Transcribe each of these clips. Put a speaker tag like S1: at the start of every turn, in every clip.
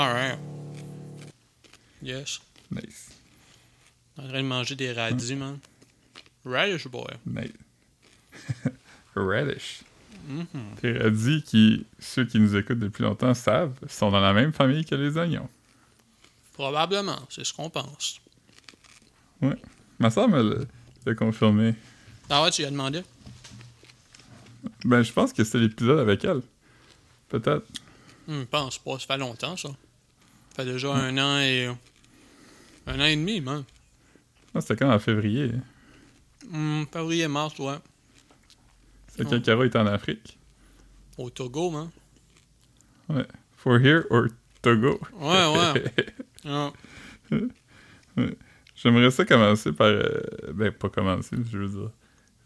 S1: Alright. Yes.
S2: Nice.
S1: En train de manger des radis, man. Radish boy.
S2: Nice. Radish. Les radis, qui, ceux qui nous écoutent depuis longtemps savent, sont dans la même famille que les oignons.
S1: Probablement, c'est ce qu'on pense.
S2: Ma soeur me l'a- confirmé.
S1: Ah ouais, tu lui as demandé?
S2: Ben, je pense que c'est l'épisode avec elle. Peut-être.
S1: Je pense pas, ça fait longtemps, ça. Ça fait déjà un an et... Un an et demi, man.
S2: Non, c'était quand en février?
S1: Hum, février, mars, ouais.
S2: C'est
S1: Ouais.
S2: quand Caro était en Afrique?
S1: Au Togo, man.
S2: For here or Togo?
S1: Ouais, ouais. Ah.
S2: J'aimerais ça commencer par. euh, ben, pas commencer, je veux dire.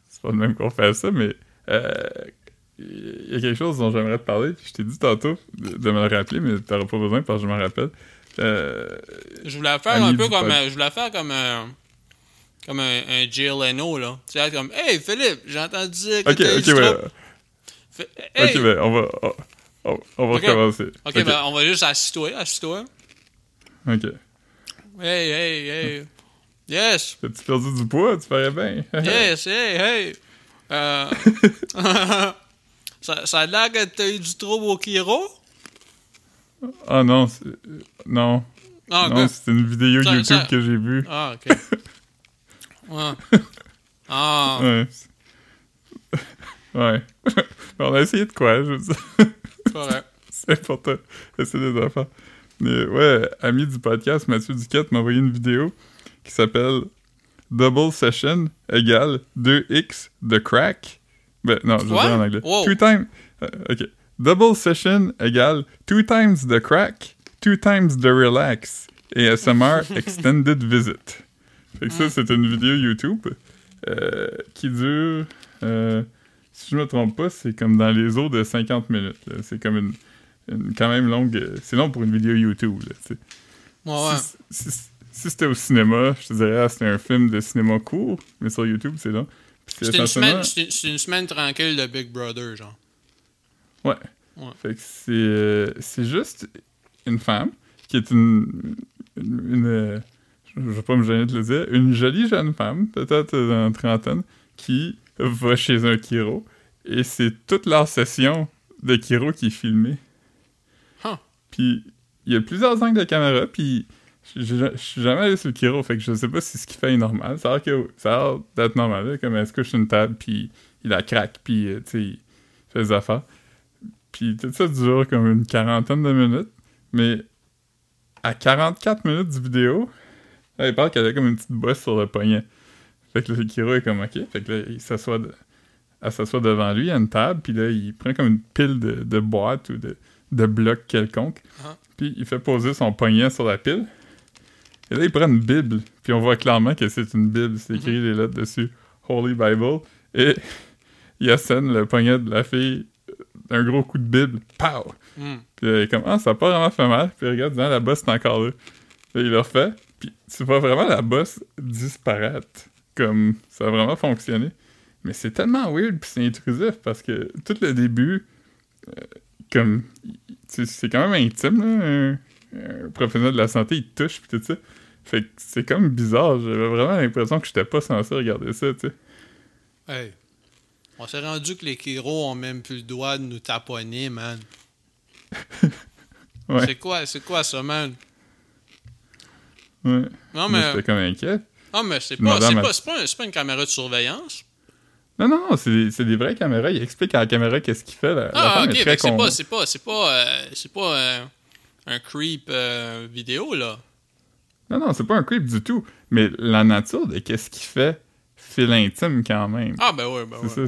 S2: C'est pas de même qu'on fait ça, mais. euh, Il y a quelque chose dont j'aimerais te parler. Je t'ai dit tantôt de, de me le rappeler, mais t'auras pas besoin parce que je m'en rappelle. Euh,
S1: Je voulais faire un peu comme... euh, Je voulais faire comme un... Comme un, un Jay Leno, là. Tu sais, comme... Hey, Philippe, j'ai entendu dire que
S2: ok, ok, ouais.
S1: Fait- Hey!
S2: Ok, ben, on va. On, on- va
S1: Ok.
S2: recommencer.
S1: Ok, ben, on va juste assis-toi, assis-toi.
S2: Ok.
S1: Hey, hey, hey. Yes!
S2: T'as-tu perdu du poids? Tu parais bien.
S1: Yes, hey, hey! Euh, ça, ça a l'air que t'as eu du trouble au Kiro?
S2: Ah non, c'est- non.
S1: Ah,
S2: non, c'était une vidéo
S1: Ça-
S2: YouTube
S1: ça-
S2: que j'ai vue.
S1: Ah, ok. Ouais. Ah,
S2: Ouais. ouais. on a essayé de quoi, je veux dire.
S1: c'est.
S2: C'est important. Essayer des affaires. Mais ouais, ami du podcast, Mathieu Duquette m'a envoyé une vidéo qui s'appelle Double Session égale 2x de crack. Ben non, je vais dire en anglais. Two times. euh, ok. Double Session égale two times the crack, two times the relax et SMR Extended Visit. Fait que ça, c'est une vidéo YouTube euh, qui dure. euh, si je me trompe pas, c'est comme dans les eaux de 50 minutes. C'est comme une, une- quand même longue. C'est long pour une vidéo YouTube. là.
S1: Ouais, ouais.
S2: Si, si- si c'était au cinéma, je te dirais, ah, c'était un film de cinéma court, mais sur YouTube, c'est long. C'est
S1: une, semaine, une semaine tranquille de Big Brother, genre.
S2: Ouais.
S1: Ouais.
S2: Fait que c'est, euh, c'est juste une femme qui est une. une, une, euh, je vais pas me gêner de le dire. Une jolie jeune femme, peut-être dans trentaine, qui va chez un chiro. Et c'est toute leur session de chiro qui est filmée.
S1: Huh.
S2: Puis il y a plusieurs angles de caméra, puis je suis jamais allé sur le chiro, fait que je sais pas si ce qu'il fait est normal. Ça a l'air, d'être normal, là, comme elle se couche sur une table, puis il la craque, puis euh, tu sais, il fait des affaires. Puis tout ça dure comme une quarantaine de minutes, mais à 44 minutes du vidéo, là, il parle qu'elle a comme une petite bosse sur le poignet. Fait que le Kiro est comme OK, fait que là, il s'assoit de- elle s'assoit devant lui à une table, puis là, il prend comme une pile de, de boîtes ou de, de blocs quelconques,
S1: Ah.
S2: puis il fait poser son poignet sur la pile. Et là, il prend une Bible, puis on voit clairement que c'est une Bible, c'est écrit les lettres dessus, Holy Bible, et il assène le poignet de la fille d'un gros coup de Bible, pow!
S1: Hmm.
S2: Puis elle est comme, ah, ça a pas vraiment fait mal. Puis regarde, non, la bosse est encore là. Puis il le refait. Puis tu vois vraiment la bosse disparaître. Comme ça a vraiment fonctionné. Mais c'est tellement weird, puis c'est intrusif parce que tout le début, euh, comme, c'est quand même intime, là, un, un professionnel de la santé, il te touche, puis tout ça. Fait que c'est comme bizarre. J'avais vraiment l'impression que j'étais pas censé regarder ça, tu sais.
S1: Hey. On s'est rendu que les Kiro ont même plus le droit de nous taponner, man.
S2: Ouais.
S1: C'est quoi, c'est quoi ça, man?
S2: Ouais.
S1: Non,
S2: Mais
S1: mais,
S2: j'étais comme inquiet.
S1: non, mais c'est pas, c'est
S2: ma-
S1: pas, c'est pas, un- c'est pas une caméra de surveillance.
S2: Non, non, non, c'est des, c'est des vraies caméras. Il explique à la caméra qu'est-ce qu'il fait. La, la
S1: Ah,
S2: femme
S1: ok, c'est
S2: con-
S1: pas, c'est pas, c'est pas, euh, c'est pas euh, un creep euh, vidéo, là.
S2: Non, non, c'est pas un creep du tout. Mais la nature de qu'est-ce qu'il fait fait l'intime quand même.
S1: Ah, ben ouais, ben
S2: c'est
S1: ouais.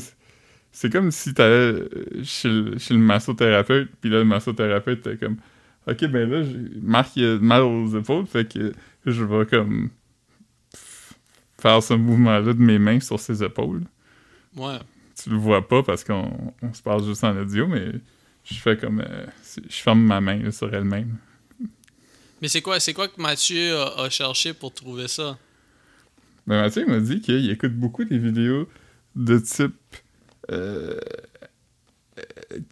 S2: c'est- comme si t'allais euh, chez, le- chez le massothérapeute, puis là, le massothérapeute était comme Ok, ben là, Marc, il a mal aux épaules, fait que je vais comme faire ce mouvement-là de mes mains sur ses épaules.
S1: Ouais.
S2: Tu le vois pas parce qu'on on se parle juste en audio, mais je fais comme. euh, je ferme ma main là, sur elle-même.
S1: Mais c'est quoi, c'est quoi que Mathieu a, a cherché pour trouver ça?
S2: Ben Mathieu m'a dit qu'il écoute beaucoup des vidéos de type euh,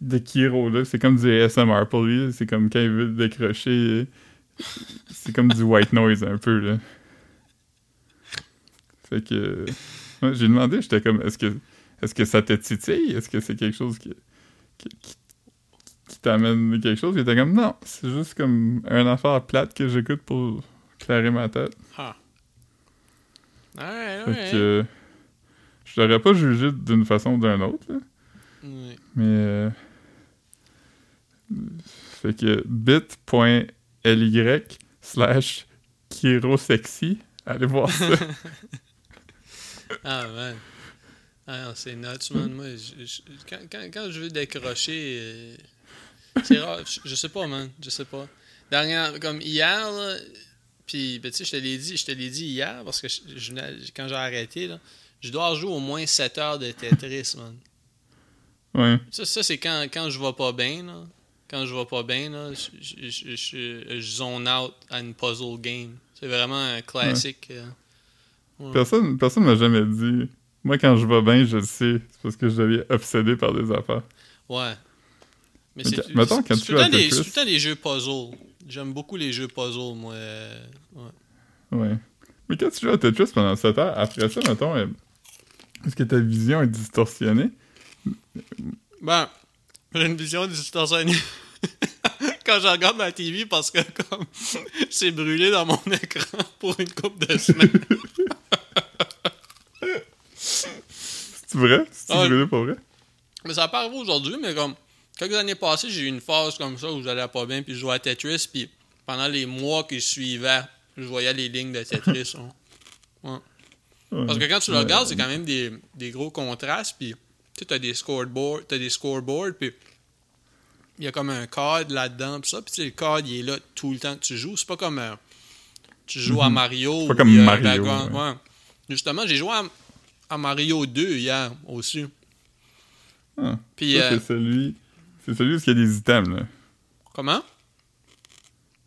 S2: de Kiro, là. C'est comme du ASMR pour lui. C'est comme quand il veut décrocher. euh, C'est comme du white noise un peu, là. Fait que. ouais, j'ai demandé, j'étais comme, est-ce que, est-ce que ça te titille? Est-ce que c'est quelque chose qui, qui- qui t'amène quelque chose? Il était comme, non, c'est juste comme un affaire plate que j'écoute pour clairer ma tête.
S1: Ah.
S2: Fait
S1: ouais.
S2: que. Je l'aurais pas jugé d'une façon ou d'une autre, là. Mais. euh, fait que bit.ly slash Kirosexy. Allez voir ça.
S1: Ah, man. Ah, non, c'est nuts, man. Moi, je- je- quand, quand, quand je veux décrocher, euh, c'est rare. Je, je sais pas, man. Je sais pas. Dernière, comme hier, là, puis, ben, tu sais, je te l'ai dit, je te l'ai dit hier, parce que je- je venais- quand j'ai arrêté, là, je dois jouer au moins 7 heures de Tetris, man.
S2: ouais.
S1: Ça, ça c'est quand, quand je vais pas bien, là. Quand je vais pas bien, là, je, zone out à une puzzle game. C'est vraiment un classique. euh. Ouais.
S2: Personne personne m'a jamais dit. Moi, quand je vais bien, je le sais. C'est parce que je deviens obsédé par des affaires.
S1: Ouais. Mais c'est
S2: quand- mettons, quand
S1: c'est
S2: tu
S1: tout temps des- tout le des jeux puzzle. J'aime beaucoup les jeux puzzle, moi. euh, ouais.
S2: Ouais. Mais quand tu joues à Tetris pendant 7 heures, après ça, mettons, euh, est-ce que ta vision est distorsionnée?
S1: Ben, j'ai une vision distorsionnée quand je regarde ma TV parce que comme c'est brûlé dans mon écran pour une couple de semaines.
S2: C'est vrai? C'est
S1: Ah,
S2: brûlé pour vrai?
S1: Mais ça arrivé aujourd'hui, mais comme quelques années passées, j'ai eu une phase comme ça où j'allais pas bien, puis je jouais à Tetris, puis pendant les mois qui suivaient, je voyais les lignes de Tetris. hein.
S2: Ouais.
S1: Parce que quand tu le regardes, c'est quand même des, des gros contrastes, puis tu sais, t'as des scoreboards, t'as des scoreboards, puis il y a comme un code là-dedans, puis ça, puis le code, il est là tout le temps que tu joues. C'est pas comme euh, tu joues à
S2: Mhm.
S1: Mario.
S2: C'est pas comme Mario,
S1: background.
S2: ouais.
S1: Ouais. Justement, j'ai joué à, à Mario 2 hier aussi.
S2: Ah.
S1: Puis, euh,
S2: c'est celui... C'est celui où il y a des items, là.
S1: comment?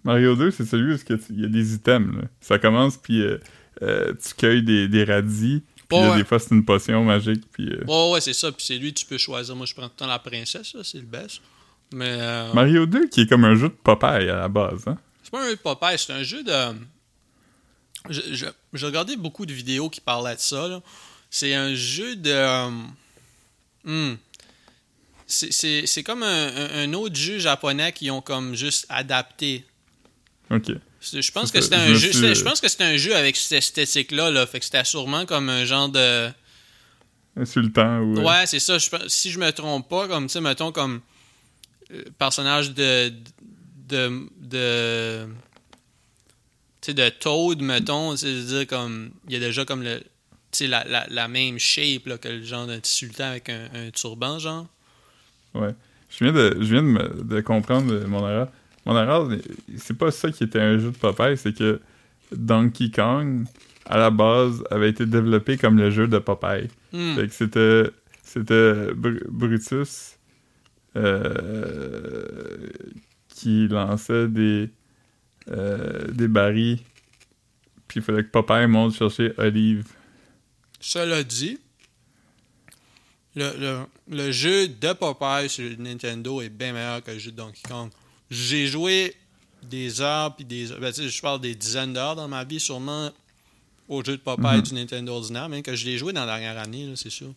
S2: Mario 2, c'est celui où il y a des items, là. Ça commence, puis euh, euh, tu cueilles des, des radis, puis
S1: Ouais,
S2: là,
S1: ouais.
S2: des fois, c'est une potion magique, puis... euh,
S1: Ouais, ouais, c'est ça. Puis c'est lui, tu peux choisir. Moi, je prends tout le temps la princesse, là, c'est le best. Mais euh,
S2: Mario 2, qui est comme un jeu de Popeye, à la base, hein?
S1: c'est pas un jeu de Popeye, c'est un jeu de. Je, je- j'ai regardé beaucoup de vidéos qui parlaient de ça. là. C'est un jeu de. hmm. C'est- C'est c'est comme un, un- autre jeu japonais qui ont comme juste adapté.
S2: Ok.
S1: C'est- Je pense
S2: C'est
S1: que c'était un jeu.
S2: suis-
S1: Je pense que c'était un jeu avec cette esthétique-là. Là. Fait que c'était sûrement comme un genre de.
S2: Insultant ou... euh,
S1: Ouais, c'est ça. Je si je me trompe pas, comme, tu sais, mettons, comme euh, personnage de. de. de. Tu sais, de Toad, mettons, c'est-à-dire comme. Il y a déjà comme le. Tu sais, la, la, la même shape là, que le genre d'un sultan avec un, un turban, genre.
S2: Ouais. Je viens de, je viens de, me- de comprendre mon erreur. Mon erreur, c'est pas ça qui était un jeu de Popeye, c'est que Donkey Kong, à la base, avait été développé comme le jeu de Popeye.
S1: Hmm.
S2: Fait que c'était, c'était Br- Brutus euh, qui lançait des, euh, des barils, puis il fallait que Popeye monte chercher Olive.
S1: Cela dit, le, le, le jeu de Popeye sur Nintendo est bien meilleur que le jeu de Donkey Kong. J'ai joué des heures puis des heures. Ben, je parle des dizaines d'heures dans ma vie, sûrement au jeu de Popeye
S2: Mhm.
S1: du Nintendo ordinaire, mais que je l'ai joué dans la dernière année, là, c'est sûr.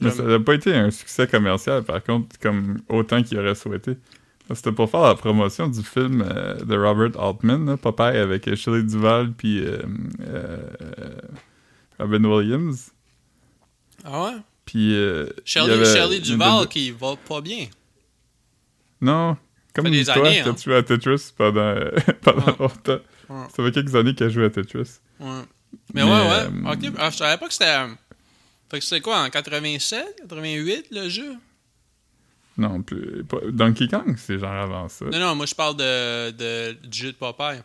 S2: Mais ça n'a pas été un succès commercial, par contre, comme autant qu'il aurait souhaité. C'était pour faire la promotion du film euh, de Robert Altman, là, Popeye, avec euh, Shelley Duvall puis euh, euh, Robin Williams.
S1: Ah ouais?
S2: Puis, euh,
S1: Shirley, Duval qui va pas bien.
S2: Non, comme
S1: des
S2: toi,
S1: années, hein.
S2: joué à Tetris pendant, pendant
S1: Ouais.
S2: longtemps.
S1: Ouais.
S2: Ça fait quelques années qu'elle joue à Tetris.
S1: Ouais. Mais,
S2: Mais,
S1: ouais,
S2: euh,
S1: ouais. Ok. Ah, je savais pas que c'était. euh, Fait que c'était quoi, en 87, 88 le jeu?
S2: Non, plus, pas- Donkey Kong, c'est genre avant ça.
S1: Non, non, moi je parle de, de, du jeu de Popeye.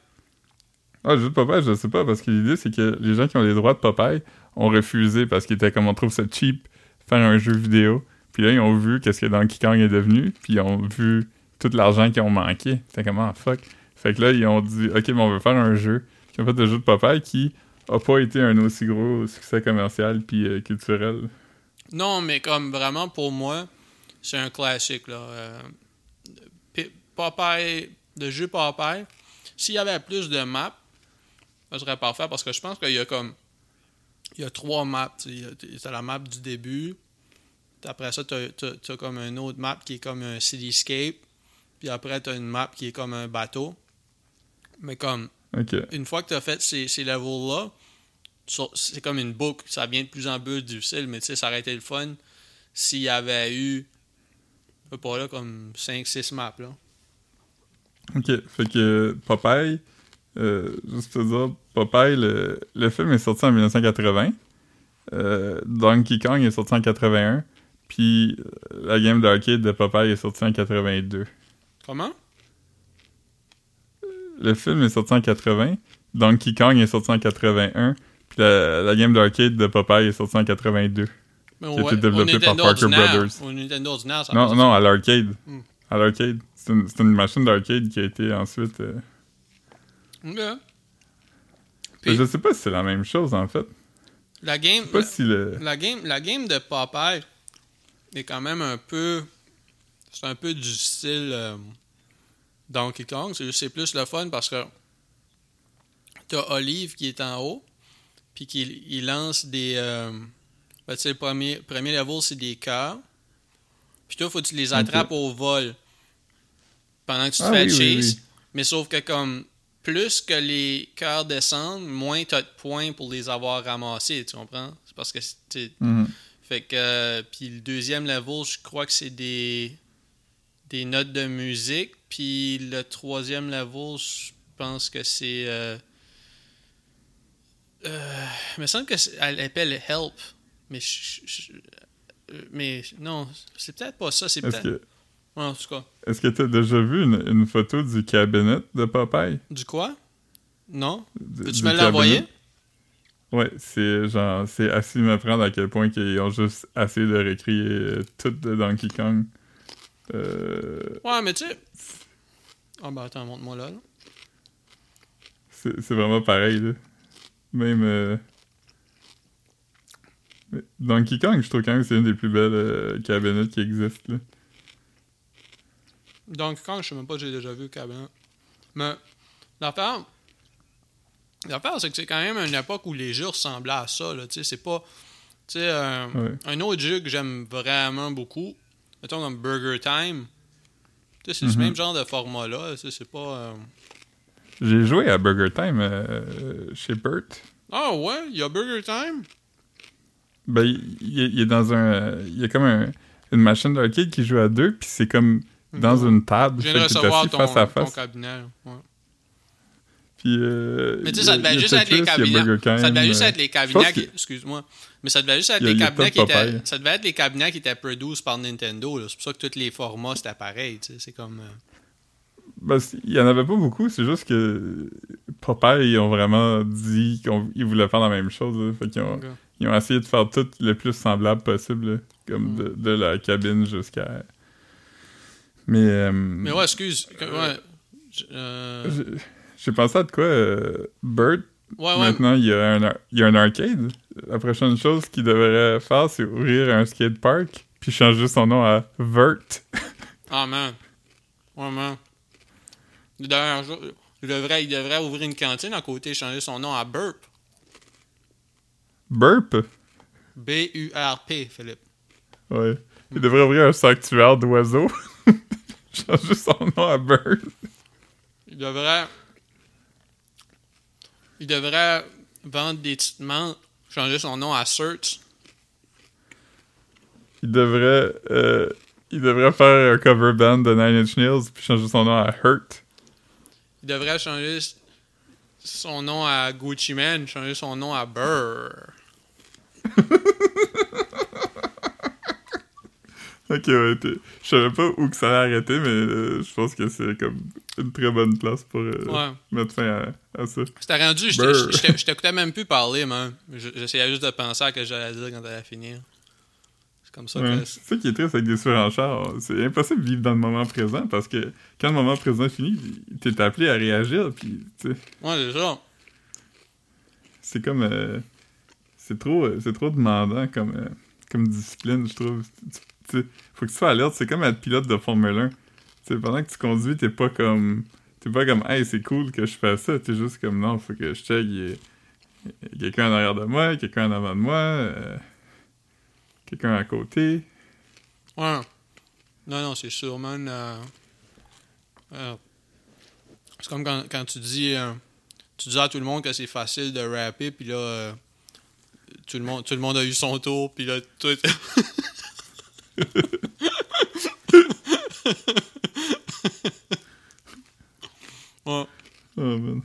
S2: Ah, le jeu de Popeye, je sais pas, parce que l'idée, c'est que les gens qui ont les droits de Popeye ont refusé parce qu'ils étaient comme on trouve ça cheap faire un jeu vidéo. Puis là, ils ont vu qu'est-ce que Donkey Kong est devenu, puis ils ont vu tout l'argent qu'ils ont manqué. C'était comme, ah, fuck. Fait que là, ils ont dit, ok, mais on veut faire un jeu. Ils ont fait le jeu de Popeye qui a pas été un aussi gros succès commercial puis euh, culturel.
S1: Non, mais comme vraiment pour moi, c'est un classique, là. Euh, Popeye, le jeu Popeye, s'il y avait plus de maps, ça serait parfait parce que je pense qu'il y a comme. Il y a trois maps. tu sais. Il y a- T'as la map du début. Après ça, t'as t'as- t'as comme un autre map qui est comme un cityscape. Puis après, t'as une map qui est comme un bateau. Mais comme une fois que tu as fait ces, ces levels-là, c'est comme une boucle. Ça devient de plus en plus difficile, mais tu sais, ça aurait été le fun s'il y avait eu, pas là, comme 5-6 maps, là.
S2: Ok. Fait que Popeye, euh, juste te dire, Popeye, le, le film est sorti en 1980. Euh, Donkey Kong est sorti en 81. Puis euh, la game d'arcade de Popeye est sortie en 82.
S1: Comment?
S2: Le film est sorti en 80. Donkey Kong est sorti en 81. Puis la, la game d'arcade de Popeye est sortie en 82.
S1: Mais
S2: Qui a été développé
S1: au
S2: par Parker Brothers. Non, non, à l'arcade.
S1: Hmm.
S2: À l'arcade. C'est une, machine d'arcade qui a été ensuite. euh, Je sais pas si c'est la même chose en fait.
S1: la game,
S2: si le.
S1: la game, la game de Popeye est quand même un peu, c'est un peu du style euh, Donkey Kong. C'est plus le fun parce que t'as Olive qui est en haut, puis qui il lance des, euh, ben, le premier, premier level c'est des cœurs, puis toi faut que tu les attrapes au vol pendant que tu te
S2: Ah
S1: fais
S2: oui,
S1: chase.
S2: oui, oui.
S1: Mais sauf que comme plus que les cœurs descendent, moins tu as de points pour les avoir ramassés, tu comprends? C'est parce que c'est-
S2: Mhm.
S1: fait que euh, puis le deuxième level, je crois que c'est des des notes de musique, puis le troisième level, je pense que c'est euh, euh, il me semble que c'est- elle appelle help, mais je- je- mais non, c'est peut-être pas ça, c'est peut-être en tout cas.
S2: est-ce que t'as déjà vu une, une photo du cabinet de Popeye?
S1: Du quoi? Non? Peux-tu me l'envoyer?
S2: Ouais, c'est genre c'est assez m'apprendre à quel point qu'ils ont juste assez de récréer euh, tout de Donkey Kong. Euh,
S1: Ouais, mais tu sais. Ah, ben attends, montre-moi là. là.
S2: c'est vraiment pareil là. Même euh, Donkey Kong, je trouve quand même que c'est une des plus belles euh, cabinets qui existent là.
S1: Donkey Kong, je sais même pas si j'ai déjà vu le cabinet. Mais l'affaire. L'affaire, c'est que c'est quand même une époque où les jeux ressemblaient à ça. Là, tu sais, c'est pas. Tu sais, euh,
S2: Ouais.
S1: un autre jeu que j'aime vraiment beaucoup, mettons comme Burger Time. Tu sais, c'est ce
S2: Mhm.
S1: même genre de format-là. Tu sais, c'est pas. euh,
S2: J'ai joué à Burger Time euh, chez Burt.
S1: Ah ouais, il y a Burger Time?
S2: Ben, il, il est, il est dans un. Il y a comme un- une machine d'arcade qui joue à deux, puis c'est comme dans une table.
S1: Je viens de recevoir
S2: assis
S1: ton,
S2: face à
S1: ton
S2: face.
S1: cabinet. ouais.
S2: Puis, euh,
S1: Mais tu sais, ça devait juste être les cabinets. Ça devait juste
S2: euh,
S1: être les
S2: je
S1: cabinets qui. Excuse-moi. Mais ça devait juste être les cabinets qui étaient. Ça devait être les cabinets qui étaient produced par Nintendo. C'est pour ça que tous les formats c'était pareil. C'est comme. euh,
S2: Ben, il y en avait pas beaucoup, c'est juste que Popeye, ils ont vraiment dit qu'ils voulaient faire la même chose. là. Fait ont, ils ont essayé de faire tout le plus semblable possible, là, comme
S1: Mm.
S2: de, de la cabine jusqu'à. Mais. euh,
S1: Mais ouais, excuse. que- Ouais. Euh,
S2: j'ai- pensé à de quoi euh, Burt,
S1: Ouais,
S2: maintenant, il y, a un, il y a un arcade. La prochaine chose qu'il devrait faire, c'est ouvrir un skatepark, puis changer son nom à Vert.
S1: Ah, man. Ouais, man. Il devrait, il devrait ouvrir une cantine à côté et changer son nom à Burp.
S2: Burp?
S1: B-U-R-P, Philippe.
S2: Ouais. Il devrait ouvrir un sanctuaire d'oiseaux. changer son nom à Burt.
S1: Il devrait. Il devrait vendre des menthes, changer son nom à Search.
S2: Il devrait, euh, il devrait faire un cover band de Nine Inch Nails, puis changer son nom à Hurt.
S1: Il devrait changer son nom à Gucci Man, changer son nom à Burr.
S2: Ok, ouais, je savais pas où que ça allait arrêter, mais euh, je pense que c'est comme une très bonne place pour euh,
S1: Ouais.
S2: mettre fin à, à ça.
S1: C'était rendu, je t'écoutais même plus parler, man. Je- J'essayais juste de penser à ce que j'allais dire quand t'allais finir. C'est comme ça
S2: Ouais.
S1: que.
S2: C'est ça qui est triste avec des surenchères. C'est impossible de vivre dans le moment présent parce que quand le moment présent finit, t'es appelé à réagir, puis tu sais,
S1: Ouais, c'est ça.
S2: c'est comme. euh, c'est trop, euh, c'est trop demandant comme, comme discipline, je trouve. Tu, faut que tu sois alerte. C'est comme être pilote de Formule 1. Tu sais, pendant que tu conduis, t'es pas comme. T'es pas comme, hey, c'est cool que je fasse ça. T'es juste comme, non, faut que je check. Il y a- quelqu'un en arrière de moi, quelqu'un en avant de moi, euh, quelqu'un à côté.
S1: Ouais. Non, non, c'est sûr, man. euh, euh, c'est comme quand, tu dis tu dis à tout le monde que c'est facile de rapper, puis là, tout, le monde, tout le monde a eu son tour, puis là, toi. ouais.
S2: Oh man.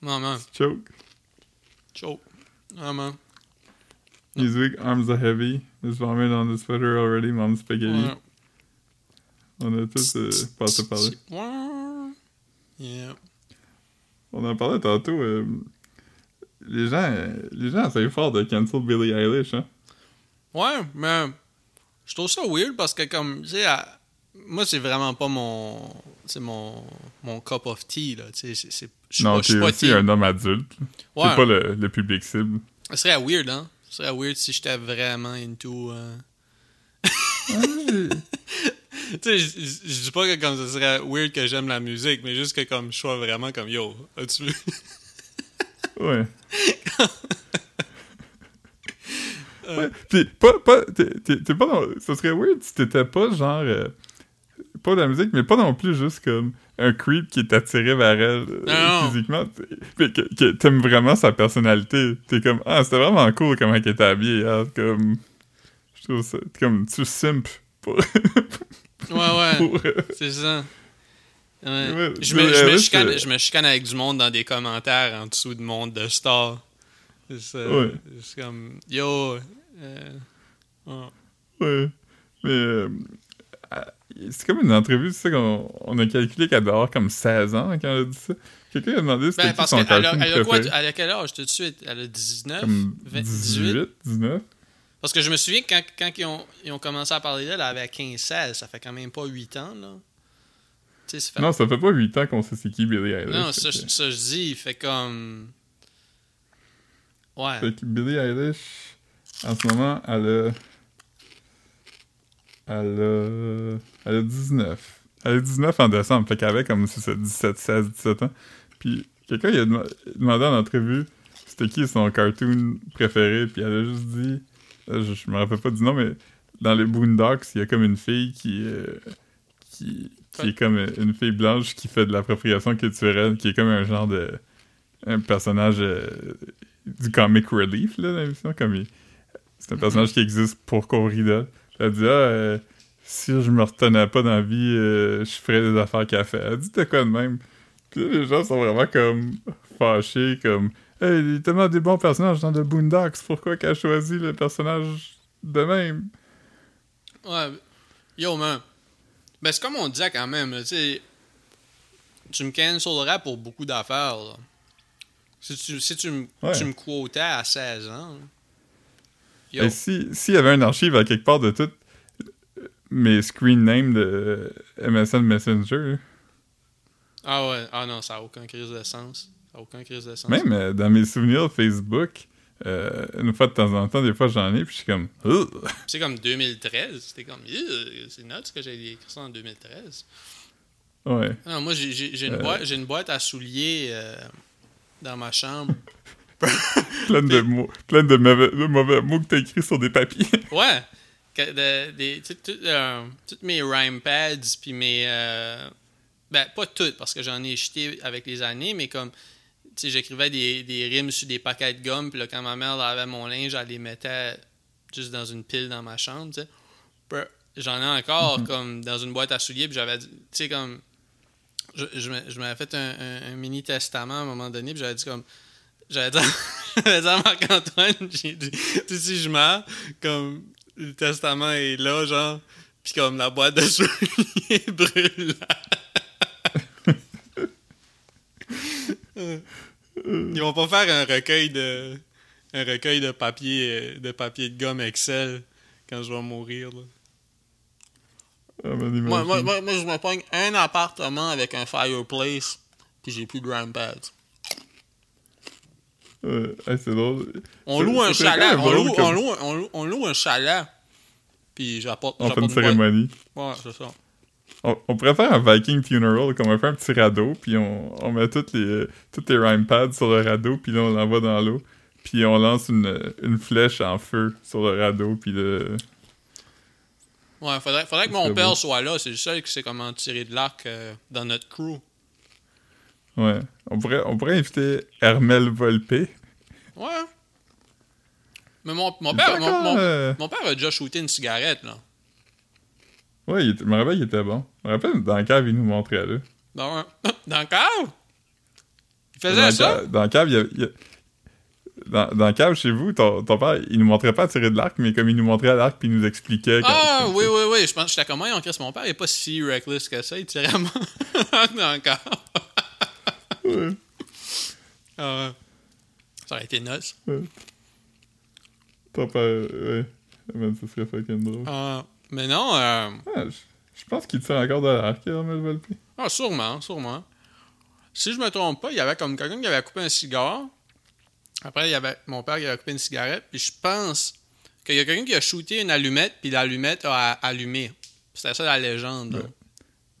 S1: Non, man.
S2: Choke.
S1: Choke. Non, man.
S2: He's weak, arms are heavy. There's vomit on the sweater already, mom's spaghetti.
S1: Ouais.
S2: On a tous euh, passé par là.
S1: Ouais. Yeah.
S2: On en parlait tantôt. euh, les gens, euh, les gens essayent fort de cancel Billie Eilish, hein.
S1: Ouais, mais je trouve ça weird parce que comme tu sais à- moi c'est vraiment pas mon c'est mon mon cup of tea là, tu sais c'est c'est je suis
S2: Non, t'es aussi
S1: team.
S2: un homme adulte.
S1: Ouais.
S2: T'es pas le, le public cible.
S1: Ce serait weird hein. Ce serait weird si j'étais vraiment into euh, tu sais je- dis pas que comme ça serait weird que j'aime la musique, mais juste que comme je sois vraiment comme yo, as-tu vu?
S2: ouais. Ouais, Pis, pas, pas, t'es, pas dans, ça serait weird si t'étais pas genre, euh, pas de la musique, mais pas non plus juste comme un creep qui est attiré vers elle euh, physiquement. Pis que, que t'aimes vraiment sa personnalité. T'es comme, ah, c'était vraiment cool comment elle était habillée, hein, comme, je trouve ça, t'es comme, tu simp pour,
S1: Ouais ouais,
S2: euh,
S1: c'est ça. Ouais.
S2: Ouais,
S1: je,
S2: mais,
S1: me, je, me chicane, je me chicane avec du monde dans des commentaires en dessous de monde de star. C'est.
S2: Ouais.
S1: C'est comme Yo. Euh, ouais.
S2: Ouais. Mais euh, c'est comme une entrevue, tu sais, qu'on on a calculé qu'elle doit avoir comme 16 ans quand elle a dit ça. Quelqu'un a demandé si
S1: Ben,
S2: c'était
S1: parce
S2: son
S1: qu'elle a, elle a quoi, elle a quel âge tout de suite? Elle a 19?
S2: Comme
S1: 20,
S2: 18, 19.
S1: Parce que je me souviens que quand, quand ils, ont, ils ont commencé à parler d'elle, elle avait 15-16. Ça fait quand même pas 8 ans, là. Ça fait...
S2: Non, ça fait pas 8 ans qu'on sait c'est qui Billie Eilish.
S1: Non, ça, ça, je dis, il fait comme... Ouais.
S2: Fait que Billie Eilish, en ce moment, elle a... Elle a... Elle a 19. Elle a 19 en décembre, fait qu'elle avait comme, c'est ça, 17, 16, 17 ans. Puis quelqu'un lui a dem- demandé en entrevue c'était qui son cartoon préféré, puis elle a juste dit... Je, je me rappelle pas du nom, mais dans les Boondocks, il y a comme une fille qui... euh, qui, qui est comme une fille blanche qui fait de l'appropriation culturelle, qui est comme un genre de... Un personnage... euh, du comic relief, là, dans l'émission. Comme il- C'est un personnage qui existe pour d'elle. Elle dit, ah, euh, si je me retenais pas dans la vie, euh, je ferais des affaires qu'elle fait. Elle dit, t'es quoi de même? Puis là, les gens sont vraiment comme fâchés, comme, hey, il y a tellement des bons personnages dans The Boondocks, pourquoi qu'elle a choisi le personnage de même?
S1: Ouais. Yo, man. Ben, c'est comme on disait quand même, tu sais... Tu me cancellerais pour beaucoup d'affaires, là. Si tu, si tu, me,
S2: Ouais.
S1: tu me quotais à 16 ans... là. Yo.
S2: Et si s'il y avait un archive à quelque part de tout mes screen names de MSN Messenger,
S1: Ah ouais, ah non, ça n'a aucun crise de sens. Ça n'a aucun crise de sens.
S2: Même euh, dans mes souvenirs Facebook, euh, une fois de temps en temps, des fois j'en ai, puis je suis comme.
S1: C'est comme 2013. C'était comme, c'est nuts que j'ai écrit ça en 2013.
S2: Ouais.
S1: Non, moi, j'ai une,
S2: Euh.
S1: boîte- une boîte à souliers dans ma chambre.
S2: Plein de mots, plein de mauvais, de mauvais mots que t'as écrits sur des papiers.
S1: Ouais. Que de- des, tout- tout, euh, toutes mes rhyme pads, puis mes. euh, ben, pas toutes, parce que j'en ai jeté avec les années, mais comme. Tu sais, j'écrivais des, des rimes sur des paquets de gomme, puis là, quand ma mère lavait mon linge, elle les mettait juste dans une pile dans ma chambre, tu sais. J'en ai encore, comme, dans une boîte à souliers, puis j'avais. dit- Tu sais, comme. Je, m'avais fait un, un- un mini testament à un moment donné, puis j'avais dit comme. Dit à Marc-Antoine, j'ai dit, tu sais, si je meurs, comme le testament est là, genre, puis comme la boîte de souliers brûle. Ils vont pas faire un recueil de un recueil de papier de papier de gomme Excel quand je vais mourir. Là.
S2: Ah, ben,
S1: Moi, moi, moi, moi, je me pogne un appartement avec un fireplace, puis j'ai plus de rampads.
S2: Ouais, hey, c'est drôle.
S1: On loue un chalet, on loue,
S2: comme-
S1: on, loue, on, loue, on loue un chalet Puis j'apporte.
S2: On fait une
S1: boîte.
S2: cérémonie.
S1: Ouais, c'est ça.
S2: On, on pourrait faire un Viking funeral, comme on fait un petit radeau, puis on, on met toutes les, toutes les rhyme pads sur le radeau, puis là on l'envoie dans l'eau. Puis on lance une, une flèche en feu sur le radeau, puis le...
S1: Ouais, faudrait, faudrait que mon père
S2: beau.
S1: soit là. C'est le seul qui sait comment tirer de l'arc euh, dans notre crew.
S2: Ouais. On pourrait, on pourrait inviter Hermel Volpe.
S1: Ouais. Mais mon, mon
S2: Il
S1: père, mon,
S2: euh,
S1: mon père a déjà shooté une cigarette, là.
S2: Ouais, il je me rappelle qu'il était bon. Je me rappelle, dans le cave, il nous montrait, là.
S1: Dans, un- dans le cave? Il faisait ça?
S2: cave- Dans le cave, il y a- il y a- Dans, dans le cave, chez vous, ton, ton père, il nous montrait pas à tirer de l'arc, mais comme il nous montrait à l'arc, puis il nous expliquait...
S1: Ah, oui, oui, oui. Je pense j'étais comme moi, on mon père. Il est pas si reckless que ça. Il tirait à moi dans le cave.
S2: Ouais.
S1: Ah, ouais. Ça aurait été
S2: père, ouais. Ça serait fucking drôle.
S1: Ah, mais non, euh,
S2: Ah, je, pense qu'il tire encore de l'arc, Hermel Volpe.
S1: ah, sûrement, sûrement. Si je me trompe pas, il y avait comme quelqu'un qui avait coupé un cigare. Après, il y avait mon père qui avait coupé une cigarette. Puis je pense qu'il y a quelqu'un qui a shooté une allumette, puis l'allumette a allumé. C'était ça la légende. là.
S2: Ouais.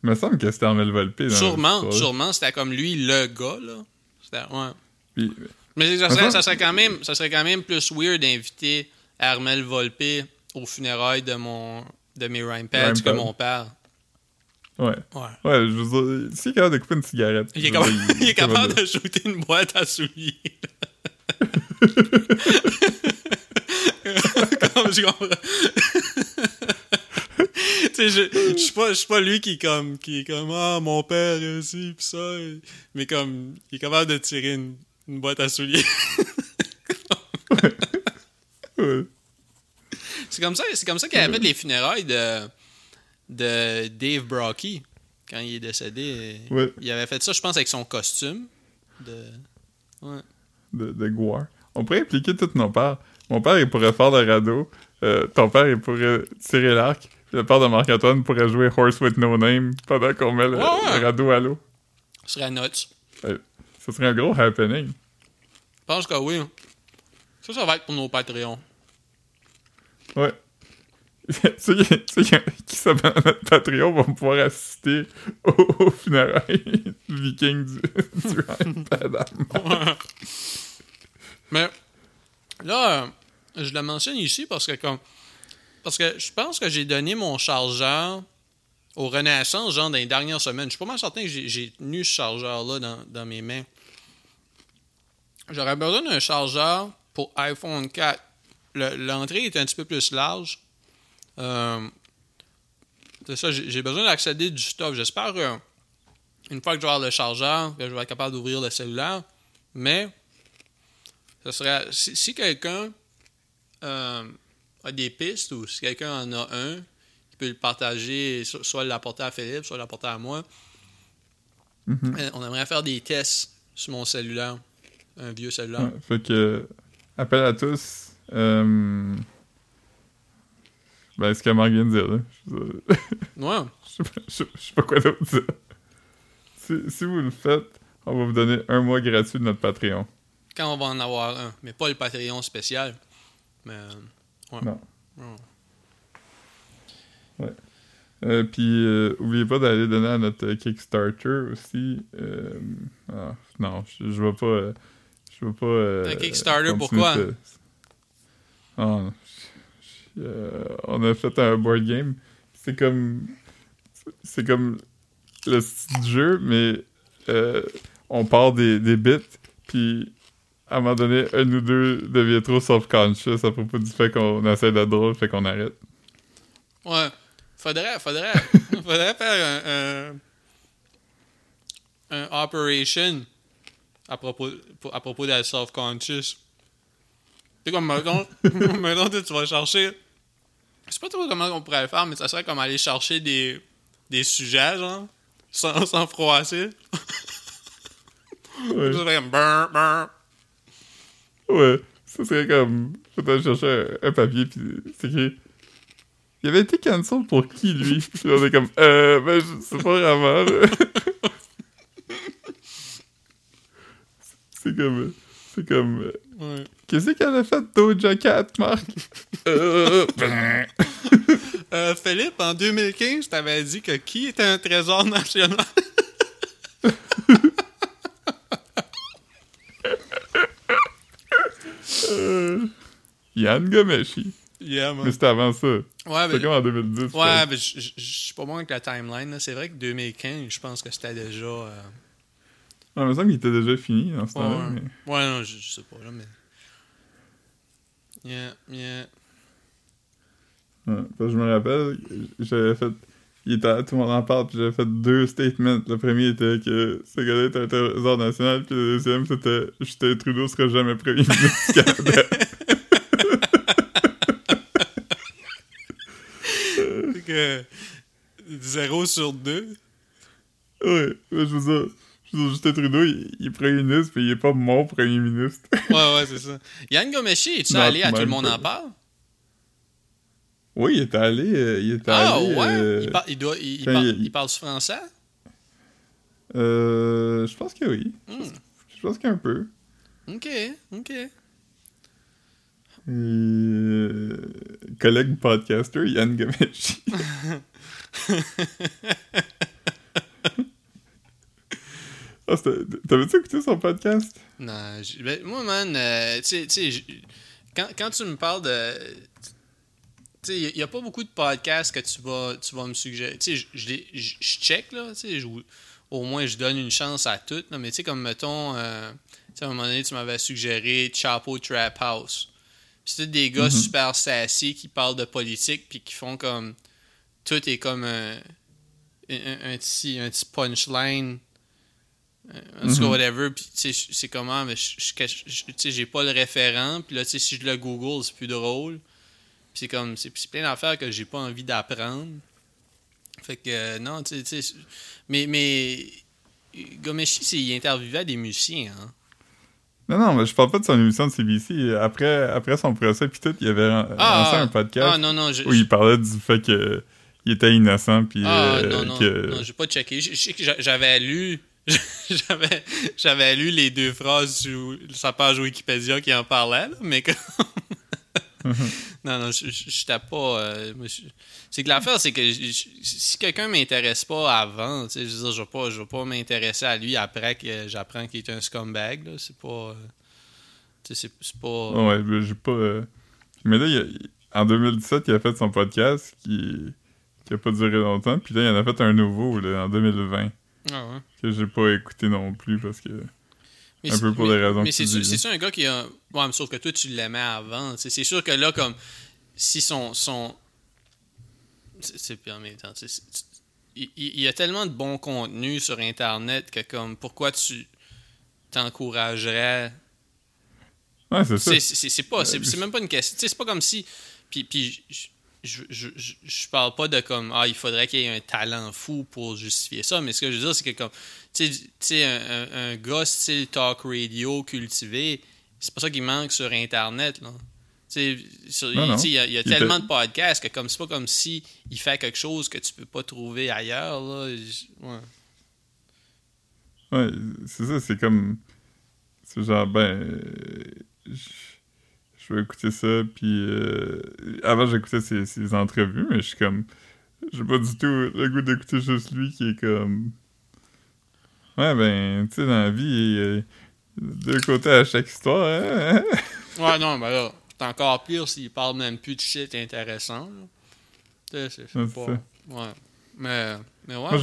S2: Il me semble que c'était Hermel Volpe. dans
S1: Sûrement, sûrement, c'était comme lui le gars, là. C'était, ouais.
S2: Puis,
S1: Mais ça serait, ça, serait quand même, ça serait quand même plus weird d'inviter Armel Volpe aux funérailles de mon de mes rhyme pads que mon père.
S2: ouais.
S1: Ouais.
S2: Ouais, je veux dire, s'il est capable de couper une cigarette...
S1: Il est, capable, il est capable de shooter une boîte à souliers. Comme je comprends. sais, je, je suis pas, je suis pas lui qui, comme, qui est comme, ah, mon père, ici, pis ça. Mais comme, il est capable de tirer une, une boîte à souliers.
S2: Ouais.
S1: C'est comme ça, c'est comme ça qu'il avait fait les funérailles de, de Dave Brocky quand il est décédé.
S2: Ouais.
S1: Il avait fait ça, je pense, avec son costume. De... Ouais.
S2: de. On pourrait impliquer tous nos pères. Mon père, il pourrait faire le radeau. Euh, ton père, il pourrait tirer l'arc. Le père de Marc-Antoine pourrait jouer Horse with No Name pendant qu'on met le,
S1: Ouais, ouais.
S2: le radeau à l'eau.
S1: Ce serait nuts.
S2: Ce serait un gros happening.
S1: Je pense que oui. Ça, ça va être pour nos Patreons.
S2: Ouais. ceux qui, ceux qui, qui s'abonnent à notre Patreon vont pouvoir assister au, au funérailles du viking du, du mort.
S1: Mais là, euh, je le mentionne ici parce que comme parce que je pense que j'ai donné mon chargeur au Renaissance, genre dans les dernières semaines. Je suis pas mal certain que j'ai- tenu ce chargeur-là dans, mes mains. J'aurais besoin d'un chargeur pour iPhone 4. Le- L'entrée est un petit peu plus large. Euh, c'est ça, j'ai besoin d'accéder du stuff. J'espère que une fois que je vais avoir le chargeur, que je vais être capable d'ouvrir le cellulaire. Mais ce serait si, si quelqu'un euh, a des pistes ou si quelqu'un en a un, il peut le partager, so- soit l'apporter à Philippe, soit l'apporter à moi.
S2: Mhm.
S1: Euh, On aimerait faire des tests sur mon cellulaire, un vieux cellulaire.
S2: Ouais, fait que, appel à tous. Euh, ben, ce que Marc vient de dire, là.
S1: Ouais.
S2: je sais pas- je- je sais pas quoi d'autre dire. Si, si vous le faites, on va vous donner un mois gratuit de notre Patreon.
S1: Quand on va en avoir un, mais pas le Patreon spécial. Mais euh, ouais.
S2: Non.
S1: Ouais.
S2: Euh, Puis, euh, oubliez pas d'aller donner à notre euh, Kickstarter aussi. Euh, ah, non, je, je vais pas. je vais pas.
S1: Un Kickstarter, pourquoi?
S2: Ah, non. Je- je- on a fait un board game. C'est comme. C'est comme le jeu, mais on part des, des bits, puis à un moment donné, un ou deux devient trop self-conscious à propos du fait qu'on essaie d'être drôle, fait qu'on arrête.
S1: Ouais. Faudrait, faudrait, faudrait faire un, un, un operation à propos, à propos de la self-conscious. Tu sais, comme, mettons, mettons, tu vas chercher. Je sais pas trop comment on pourrait le faire, mais ça serait comme aller chercher des, des sujets, genre, sans, sans froisser.
S2: Ouais.
S1: Ça serait comme.
S2: Ouais, ça serait comme. Faudrait chercher un, un papier, puis c'est écrit. Il avait été cancel pour qui, lui? Puis on est comme, euh, ben, je sais pas vraiment, là. c'est comme. C'est comme. euh,
S1: Ouais.
S2: Qu'est-ce qu'elle a fait, Doja Cat, Marc? euh, ben.
S1: Euh, Philippe, en 2015, t'avais dit que qui était un trésor national?
S2: Euh, Yann Gomeshi.
S1: yeah.
S2: Mais c'était avant ça.
S1: Ouais,
S2: C'était comme en 2010. je
S1: ouais, mais je suis pas bon avec la timeline. C'est vrai que 2015, je pense que c'était déjà. euh,
S2: Ouais, il me semble qu'il était déjà fini dans ce temps-là.
S1: Ouais,
S2: mais-
S1: ouais non, je, je sais pas, là, mais. Yeah, yeah.
S2: Ouais, parce que je me rappelle, j'avais fait. Il était, tout le monde en parle, puis j'avais fait deux statements. Le premier était que ce gars-là était un trésor national, puis le deuxième c'était Justin Trudeau sera jamais premier ministre du Canada.
S1: Fait que. 0 sur 2.
S2: ouais, je veux dire, je veux dire, Justin Trudeau, il, il est premier ministre, mais il est pas mon premier ministre.
S1: Ouais, ouais, c'est ça. Yann Gomeshi, es-tu allé à Tout le monde en parle?
S2: Oui, il était allé. euh, il était
S1: Ah,
S2: allé.
S1: ouais?
S2: euh,
S1: Il, par- il doit, il, parle,
S2: il-
S1: il parle français?
S2: euh, je pense que oui.
S1: Hmm,
S2: Je pense qu'un peu.
S1: Ok, ok.
S2: Euh, collègue podcaster, Yann Gomeshi. Ah, T'avais-tu écouté son podcast?
S1: Non, ben, moi, man, euh, tu sais- quand, quand tu me parles de. Il n'y a pas beaucoup de podcasts que tu vas, tu vas me suggérer. Tu sais, je- je check, là, tu sais, je- au moins je donne une chance à toutes, là, mais tu sais, comme mettons, euh, à un moment donné, tu m'avais suggéré Chapo Trap House. C'est des gars
S2: Mhm.
S1: super sassy qui parlent de politique, puis qui font comme. Tout est comme un, un, un petit, un petit punchline. Euh, En tout cas,
S2: Mhm.
S1: whatever. Puis, tu sais, c'est comment, mais je- je- je- j'ai pas le référent. Puis là, tu sais, si je le Google, c'est plus drôle. C'est comme, c'est plein d'affaires que j'ai pas envie d'apprendre. Fait que, euh, non, tu sais, mais, mais, Gomeshi, il interviewait des musiciens, hein.
S2: Non, non, mais je parle pas de son émission de CBC. Après, après son procès, puis tout, il avait
S1: Ah,
S2: lancé un podcast
S1: Ah, non, non, je,
S2: où il parlait du fait que il était innocent, puis
S1: Ah,
S2: euh,
S1: non, non,
S2: que...
S1: non, j'ai pas checké. J'avais lu. J'avais, lu les deux phrases sur sa page Wikipédia qui en parlait, là, mais que. Non, non, je je- j'étais pas. euh, c'est que l'affaire, c'est que je- si quelqu'un m'intéresse pas avant, tu sais, je veux dire, je vais pas, vais pas m'intéresser à lui après que j'apprends qu'il est un scumbag, là. C'est pas. euh, tu sais, c'est, pas.
S2: Ouais, mais j'ai pas... euh, Mais là, il a- en 2017, il a fait son podcast qui... qui a pas duré longtemps, puis là, il en a fait un nouveau, là, en 2020,
S1: Ah ouais.
S2: que j'ai pas écouté non plus, parce que...
S1: Mais
S2: Un
S1: c'est-
S2: peu pour
S1: mais-
S2: les raisons
S1: Mais
S2: que
S1: c'est c'est sûr un gars qui a. Ouais, mais sauf que toi, tu l'aimais avant. C'est sûr que là, comme. Si son. son... C'est c'est pire Il, y a tellement de bon contenu sur Internet que, comme, pourquoi tu t'encouragerais?
S2: Ouais, c'est ça.
S1: C'est pas. C'est
S2: Euh,
S1: c'est même pas une question. C'est pas comme si. Puis, puis je, je, je, parle pas de comme. Ah, il faudrait qu'il y ait un talent fou pour justifier ça. Mais ce que je veux dire, c'est que, comme. Tu sais, un, un, gars style talk radio cultivé, c'est pas ça qui manque sur Internet, là. Il y a, y a tellement de podcasts que comme c'est pas comme si il fait quelque chose que tu peux pas trouver ailleurs, là. Ouais.
S2: Ouais, c'est ça, c'est comme. C'est genre, ben. euh, Je vais écouter ça, puis. euh, Avant, j'écoutais ses, ses entrevues, mais je suis comme. J'ai pas du tout le goût d'écouter juste lui qui est comme. Ouais, ben, tu sais, dans la vie, il y a deux côtés à chaque histoire, hein?
S1: Ouais, non, ben là, c'est encore pire s'il parle même plus de shit intéressant, là. Tu sais, c'est pas.
S2: ça.
S1: Ouais. Mais, mais ouais.
S2: Moi,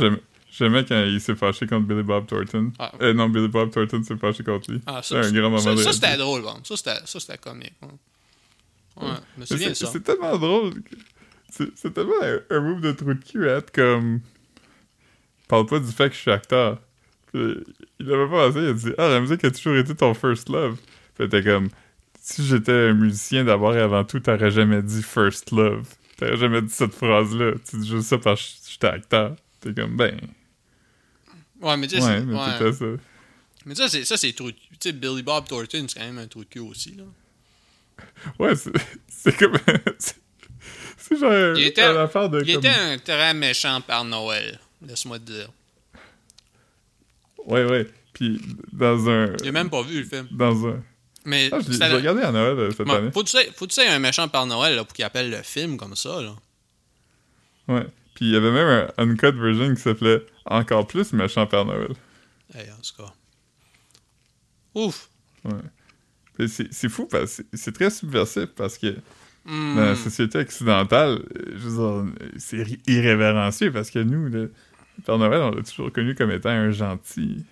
S2: j'aimais- quand il s'est fâché contre Billy Bob Thornton.
S1: Ah.
S2: Euh, non, Billy Bob Thornton s'est fâché contre lui.
S1: Ah,
S2: C'est un grand moment
S1: ça,
S2: de
S1: ça, c'était drôle, bon. Ça, c'était, comique. Ouais, ouais je me
S2: Mais
S1: souviens de
S2: C'est
S1: ça.
S2: c'est tellement drôle. C'est tellement un, un move de trou de cul être comme. Parle pas du fait que je suis acteur. Puis, il avait pas pensé, il a dit Ah, la musique a toujours été ton first love. Puis t'es comme Si j'étais un musicien d'abord et avant tout, t'aurais jamais dit first love. T'aurais jamais dit cette phrase-là. Tu dis juste ça parce que j'étais acteur. T'es comme Ben.
S1: Ouais, mais tu sais,
S2: Ouais,
S1: c'est-
S2: mais ça.
S1: Mais ça, c'est, ça, c'est trou de cul. Tu sais, Billy Bob Thornton, c'est quand même un trou de cul aussi, là.
S2: Ouais, c'est comme. c'est- genre
S1: Il était-
S2: une affaire de.
S1: Il
S2: comme-
S1: était un très méchant Père Noël, laisse-moi te dire.
S2: Ouais, ouais. Puis dans un.
S1: J'ai même pas vu le film.
S2: Dans un.
S1: Mais
S2: Ah, je l'ai regardé à Noël euh, cette année.
S1: faut que tu sais- faut que tu un méchant Père Noël là, pour qu'il appelle le film comme ça, là.
S2: Ouais. Puis il y avait même un uncut version qui s'appelait Encore plus méchant Père Noël.
S1: Hey, en tout cas. Ouf!
S2: Ouais. C'est fou parce que c'est- très subversif parce que
S1: Hmm.
S2: dans la société occidentale, je veux dire, c'est irrévérencieux parce que nous, le Père Noël, on l'a toujours connu comme étant un gentil.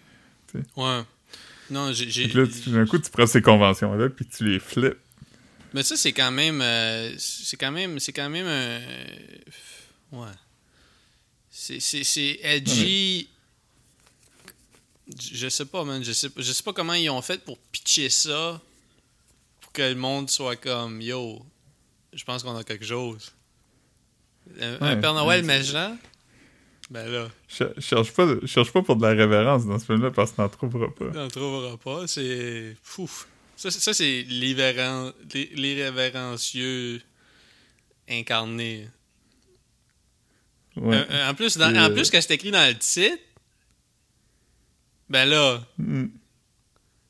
S1: Ouais. Non, j'ai.
S2: là, d'un coup, tu prends ces conventions-là puis tu les flippes.
S1: Mais ça, c'est quand même. euh, c'est quand même. C'est quand même un. Ouais. C'est, c'est edgy. Je sais pas, man. Je sais, pas- je sais pas comment ils ont fait pour pitcher ça. Pour que le monde soit comme Yo, je pense qu'on a quelque chose. Un, un
S2: Ouais,
S1: Père Noël
S2: mais
S1: méchant? Ben là,
S2: Je je cherche pas, je cherche pas pour de la révérence dans ce film-là parce qu'on n'en trouvera pas.
S1: on trouvera pas. C'est. Pouf. Ça, c'est- ça c'est l'irrévéren- l'ir- l'irrévérencieux incarné.
S2: Ouais.
S1: Euh, euh, en plus, dans- en
S2: euh,
S1: plus, quand c'est écrit dans le titre, ben là,
S2: Mm.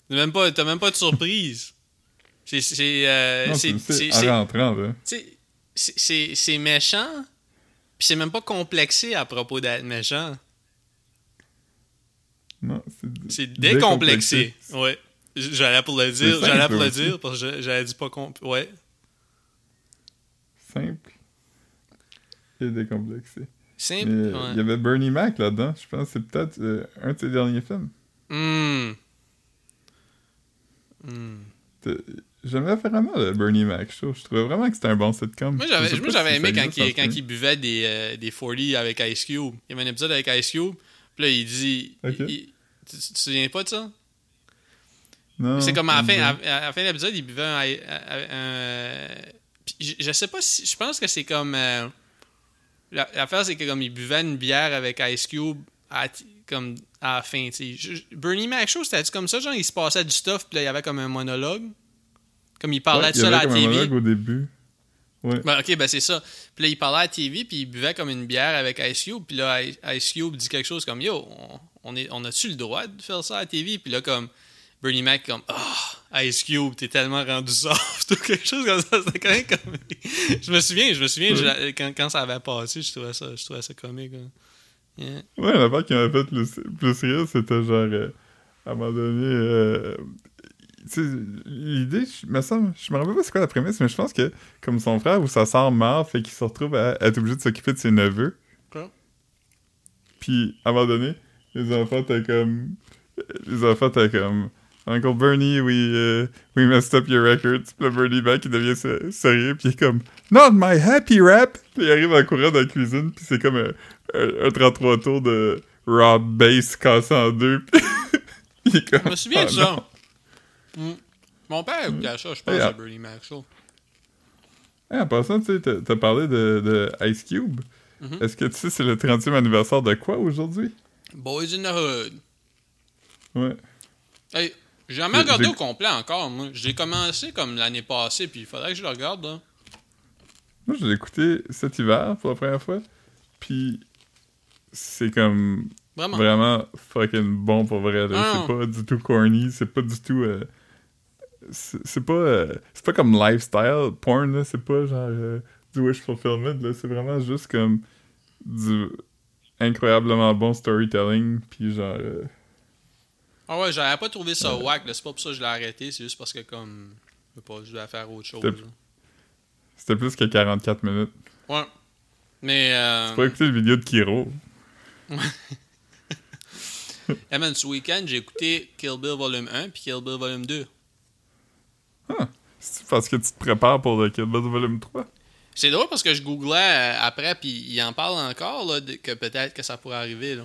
S1: t'as même pas, t'as même pas de surprise. C'est, c'est, euh, c'est, méchant, puis c'est même pas complexé à propos d'être méchant.
S2: Non, c'est
S1: C'est décomplexé. Ouais. J'allais pour le dire, j'allais pour le dire, parce que j'avais dit pas compl... Ouais.
S2: Simple et décomplexé. Euh,
S1: ouais.
S2: Il y avait Bernie Mac là-dedans. Je pense que c'est peut-être euh, un de ses derniers films.
S1: Hmm. Hmm.
S2: J'aimais vraiment le Bernie Mac show. Je trouvais vraiment que c'était un bon sitcom.
S1: Moi,
S2: Je
S1: j'avais, moi, j'avais
S2: si
S1: aimé quand, il, quand il buvait des, euh, des 40 avec Ice Cube. Il y avait un épisode avec Ice Cube. Puis là, il dit. Il- tu, tu te souviens pas de ça?
S2: Non,
S1: C'est comme à la, fin, à, la fin de l'épisode, il buvait un. un- un- puis je, je sais pas si. Je pense que c'est comme. euh, L'affaire, c'est que comme il buvait une bière avec Ice Cube à, comme à la fin. Je- Bernie Mac Show, c'était comme ça, genre, il se passait du stuff, puis là, il y avait comme un monologue? Comme il parlait
S2: Ouais,
S1: de
S2: il
S1: ça à la
S2: comme un
S1: TV.
S2: monologue au début. Ouais.
S1: Ben, ok, ben c'est ça. Puis là, il parlait à la TV, puis il buvait comme une bière avec Ice Cube. Puis là, Ice Cube dit quelque chose comme Yo, on, on, est, on a-tu le droit de faire ça à la TV? Puis là, comme Bernie Mac, comme Ah, Ice Cube, t'es tellement rendu soft, ou quelque chose comme ça. C'était quand même comique. je me souviens, je me souviens, je- quand, quand ça avait passé, je trouvais ça, je trouvais ça comique. hein. Yeah.
S2: Ouais, l'affaire qui m'a fait plus, plus rire, c'était genre, euh, à un moment donné, euh, l'idée, je me semble, je me rappelle pas c'est quoi la prémisse, mais je pense que, comme son frère ou sa sœur meurt, fait qu'il se retrouve à, être obligé de s'occuper de ses neveux.
S1: Quoi?
S2: Puis, à un moment donné, les enfants étaient comme, les enfants étaient comme, Uncle Bernie, we, uh, we messed up your records. Puis là, Bernie Mac, il devient sé- sérieux, puis il est comme, Not my happy rap! Puis il arrive en courant dans la cuisine, puis c'est comme un, un, un 33 tours de raw bass cassé en deux. puis il est comme,
S1: Je me souviens de
S2: Oh
S1: ça.
S2: non.
S1: Mm. Mon père écoutait ça, je pense, à
S2: ah.
S1: Bernie Mac Show.
S2: Hey, en passant, tu sais, t'as parlé de, de Ice Cube.
S1: Mhm.
S2: Est-ce que tu sais c'est le 30e anniversaire de quoi aujourd'hui?
S1: Boys in the Hood.
S2: Ouais.
S1: Hey, j'ai jamais regardé au complet encore, moi. J'ai commencé comme l'année passée, puis il faudrait que je le regarde, là.
S2: Moi, je l'ai écouté cet hiver pour la première fois. Puis, c'est comme
S1: Vraiment.
S2: vraiment fucking bon pour vrai. C'est pas du tout corny, c'est pas du tout. euh, c'est c'est pas, euh, c'est pas comme lifestyle porn, là. C'est pas genre euh, du wish fulfillment, là. C'est vraiment juste comme du incroyablement bon storytelling. Puis, genre.
S1: Ah ouais, j'avais pas trouvé ça whack. C'est pas pour ça que je l'ai arrêté, c'est juste parce que, comme. Je pas, je devais faire autre chose.
S2: C'était- plus que 44 minutes.
S1: Ouais. Mais. Euh...
S2: Tu pourrais écouter le vidéo de Kiro.
S1: hey, man, ce week-end, j'ai écouté Kill Bill Volume 1 puis Kill Bill Volume 2.
S2: C'est parce que tu te prépares pour le Kill Bill Volume 3.
S1: C'est drôle parce que je googlais euh, après, puis il en parle encore, là, que peut-être que ça pourrait arriver, là.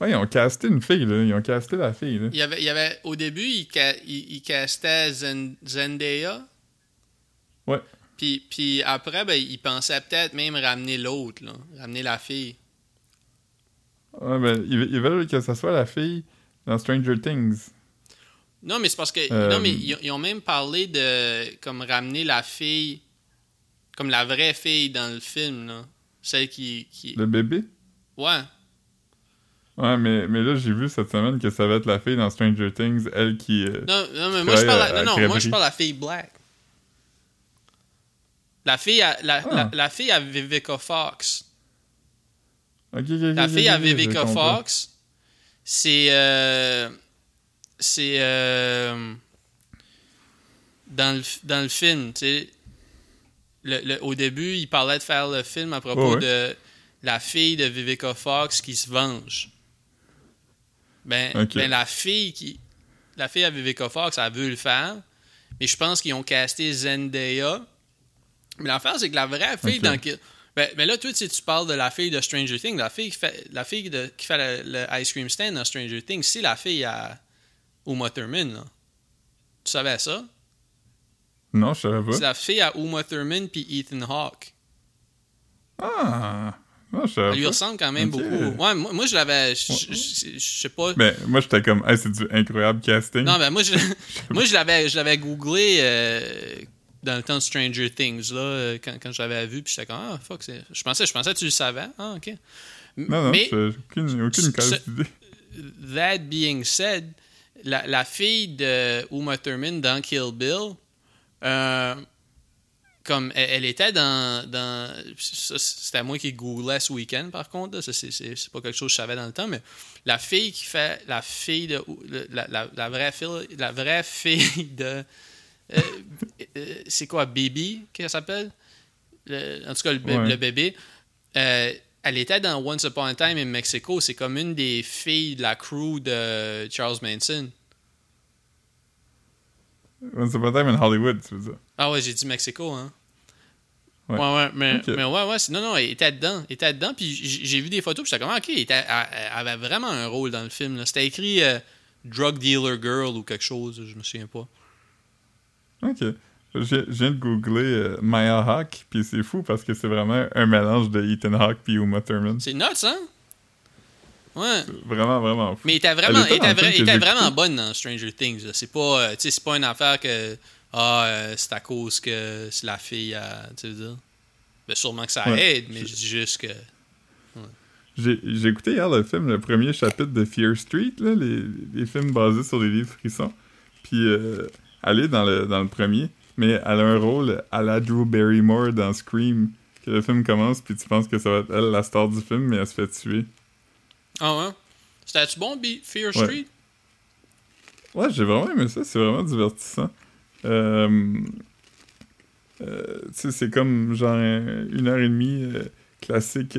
S2: Ouais, ils ont casté une fille, là. Ils ont casté la fille, là.
S1: Il y avait, il y avait au début, il, ca- il, il castait Zen- Zendaya.
S2: Ouais.
S1: Puis, puis après, ben, il pensait peut-être même ramener l'autre, là, ramener la fille.
S2: Ouais, ben, ils, ils veulent que ça soit la fille dans Stranger Things.
S1: Non, mais c'est parce que.
S2: Euh,
S1: Non, mais ils, ils ont même parlé de comme ramener la fille. Comme la vraie fille dans le film, là. Celle qui. qui...
S2: Le bébé?
S1: Ouais.
S2: Ouais, mais, mais là, j'ai vu cette semaine que ça va être la fille dans Stranger Things, elle qui... euh,
S1: Non, non mais moi je parle.
S2: à-
S1: à-
S2: à
S1: non, non, moi
S2: crèmerie.
S1: je parle à la fille Black. La fille à, la,
S2: Ah.
S1: la, la fille à Vivica Fox. La fille à Vivica. Fox, c'est. euh, c'est. euh, dans, le, dans le film, tu sais. le- le- au début, il parlait de faire le film à propos
S2: ouais.
S1: de la fille de Vivica Fox qui se venge. Ben, ben, la fille qui. La fille à Vivica Fox, elle veut le faire. Mais je pense qu'ils ont casté Zendaya. Mais l'affaire, c'est que la vraie fille
S2: Ok.
S1: dans. Kill- Ben, ben là, toi, tu sais, tu parles de la fille de Stranger Things. La fille qui fait, la fille de- qui fait le, le ice cream stand dans Stranger Things, c'est la fille à Uma Thurman. Là. Tu savais ça?
S2: Non, je savais
S1: C'est
S2: pas.
S1: la fille à Uma Thurman puis Ethan Hawke.
S2: Ah! Savais
S1: Elle lui ressemble quand même beaucoup. Ouais, moi, moi, je l'avais. Je je- je- je sais pas.
S2: Ben, moi, j'étais comme, hey, c'est du incroyable casting.
S1: Non, ben moi, je, moi, je l'avais, je l'avais googlé euh, dans le temps de Stranger Things, là, euh, quand, quand je l'avais vu, puis j'étais comme, ah, fuck. Je pensais, je pensais que tu le savais. Ah, ok.
S2: Non, non,
S1: Mais,
S2: aucune, aucune case d'idée.
S1: that being said, la, la fille de Uma Thurman dans Kill Bill, euh, comme elle, elle était dans. dans ça, c'était moi qui googlais ce week-end, par contre. Ça, c'est, c'est- c'est pas quelque chose que je savais dans le temps, mais la fille qui fait. La fille de. La, la- la vraie, fille, la vraie fille de. euh, euh, c'est quoi, Baby, qu'elle s'appelle? Le- En tout cas, le, bé-
S2: Ouais.
S1: le bébé. Euh, elle était dans Once Upon a Time in Mexico. C'est comme une des filles de la crew de Charles Manson.
S2: Once Upon a Time in Hollywood, tu veux dire?
S1: Ah ouais, j'ai dit Mexico, hein.
S2: Ouais.
S1: Ouais, ouais, mais, mais ouais, ouais, non, non, elle était dedans. Elle était dedans, puis j'ai vu des photos, puis j'étais comme, ok, elle, était- elle- elle avait vraiment un rôle dans le film. C'était écrit euh, Drug Dealer Girl ou quelque chose, je me souviens pas.
S2: Ok. Je viens de googler euh, Maya Hawk, puis c'est fou parce que c'est vraiment un mélange de Ethan Hawke puis Uma Thurman.
S1: C'est nuts, hein? Ouais.
S2: Vraiment, vraiment fou.
S1: Mais elle était vraiment,
S2: Elle était
S1: vra- vraiment bonne dans Stranger Things. C'est pas, euh, c'est pas une affaire que ah, euh, c'est à cause que c'est la fille à, tu veux dire. Ben, sûrement que ça
S2: Ouais.
S1: aide, mais je dis juste que.
S2: J'ai j'ai écouté hier le film, le premier chapitre de Fear Street, là, les, les films basés sur les livres frissons. Puis euh, elle est dans le, dans le premier, mais elle a un rôle à la Drew Barrymore dans Scream. Que le film commence, puis tu penses que ça va être elle la star du film, mais elle se fait tuer.
S1: Ah ouais? C'était-tu bon, Fear
S2: Ouais.
S1: Street?
S2: Ouais, j'ai vraiment aimé ça, c'est vraiment divertissant. Euh, euh, c'est comme genre un- une heure et demie euh, classique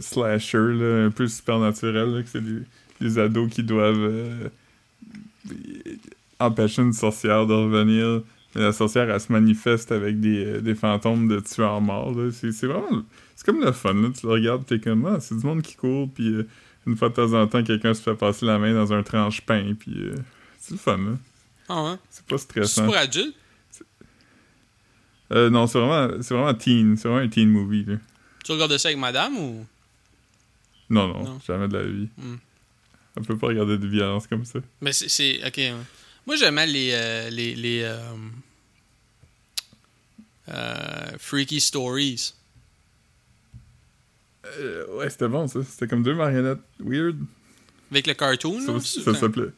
S2: slasher, là, un peu supernaturel, que c'est des, des ados qui doivent empêcher une sorcière de revenir. Mais la sorcière, elle se manifeste avec des, des fantômes de tueurs morts. C'est vraiment... C'est comme le fun, là. Tu le regardes, t'es comme, ah, c'est du monde qui court, puis une fois de temps en temps, quelqu'un se fait passer la main dans un tranche-pain, puis... c'est le fun, là.
S1: Ah ouais?
S2: C'est pas
S1: C'est
S2: stressant.
S1: pour adultes?
S2: Euh, non, c'est vraiment, c'est vraiment teen. C'est vraiment un teen movie, là.
S1: Tu regardes ça avec madame ou?
S2: Non, non,
S1: Non.
S2: jamais de la vie.
S1: Hmm.
S2: On peut pas regarder de violence comme ça.
S1: Mais c'est- c'est. Ok. Moi, j'aimais les. euh, les. les euh, euh, Freaky Stories.
S2: Ouais, c'était bon, ça. C'était comme deux marionnettes weird.
S1: Avec le cartoon,
S2: Ça
S1: là, c'est
S2: ça s'appelait...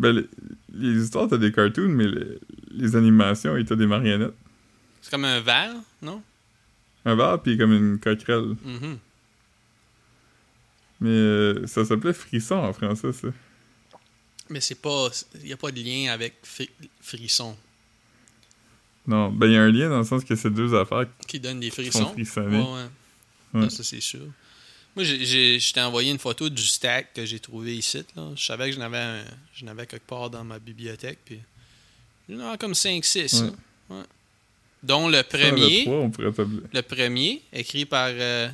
S2: Ben, les, les histoires, t'as des cartoons, mais les, les animations, t'as des marionnettes.
S1: C'est comme un verre, non?
S2: Un verre, puis comme une coquerelle.
S1: Mhm.
S2: Mais euh, ça s'appelait Frisson en français, ça.
S1: Mais c'est pas. Il n'y a pas de lien avec fri- frisson.
S2: Non, ben, il y a un lien dans le sens que c'est deux affaires
S1: Qui donne des
S2: qui font
S1: frissons.
S2: frissonner.
S1: Ouais, ouais.
S2: Ouais.
S1: Ça, c'est sûr. Moi, je t'ai envoyé une photo du stack que j'ai trouvé ici. Là. Je savais que j'en avais, un- j'en avais quelque part dans ma bibliothèque. Puis... Il y en a comme 5-6.
S2: Ouais.
S1: là. Ouais. Dont le premier, le premier, écrit par euh,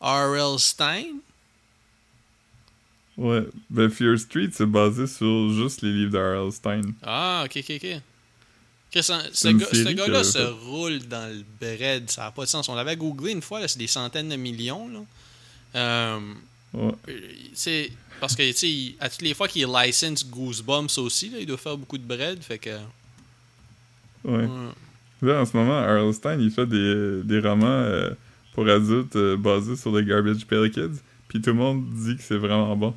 S1: R.L. Stein.
S2: Ouais, ben Fear Street, c'est basé sur juste les livres d'R.L. Stein.
S1: Ah, ok, ok, ok. Hein, ce, gars- gars-là se roule dans le bread. Ça n'a pas de sens. On l'avait googlé une fois, c'est des centaines de millions. Là. Euh,
S2: Ouais.
S1: Parce que tu sais à toutes les fois qu'il license Goosebumps aussi là, il doit faire beaucoup de bread fait que
S2: Ouais.
S1: ouais.
S2: Là, en ce moment, R.L. Stein, il fait des, des romans euh, pour adultes euh, basés sur les Garbage Pail Kids. Puis tout le monde dit que c'est vraiment bon.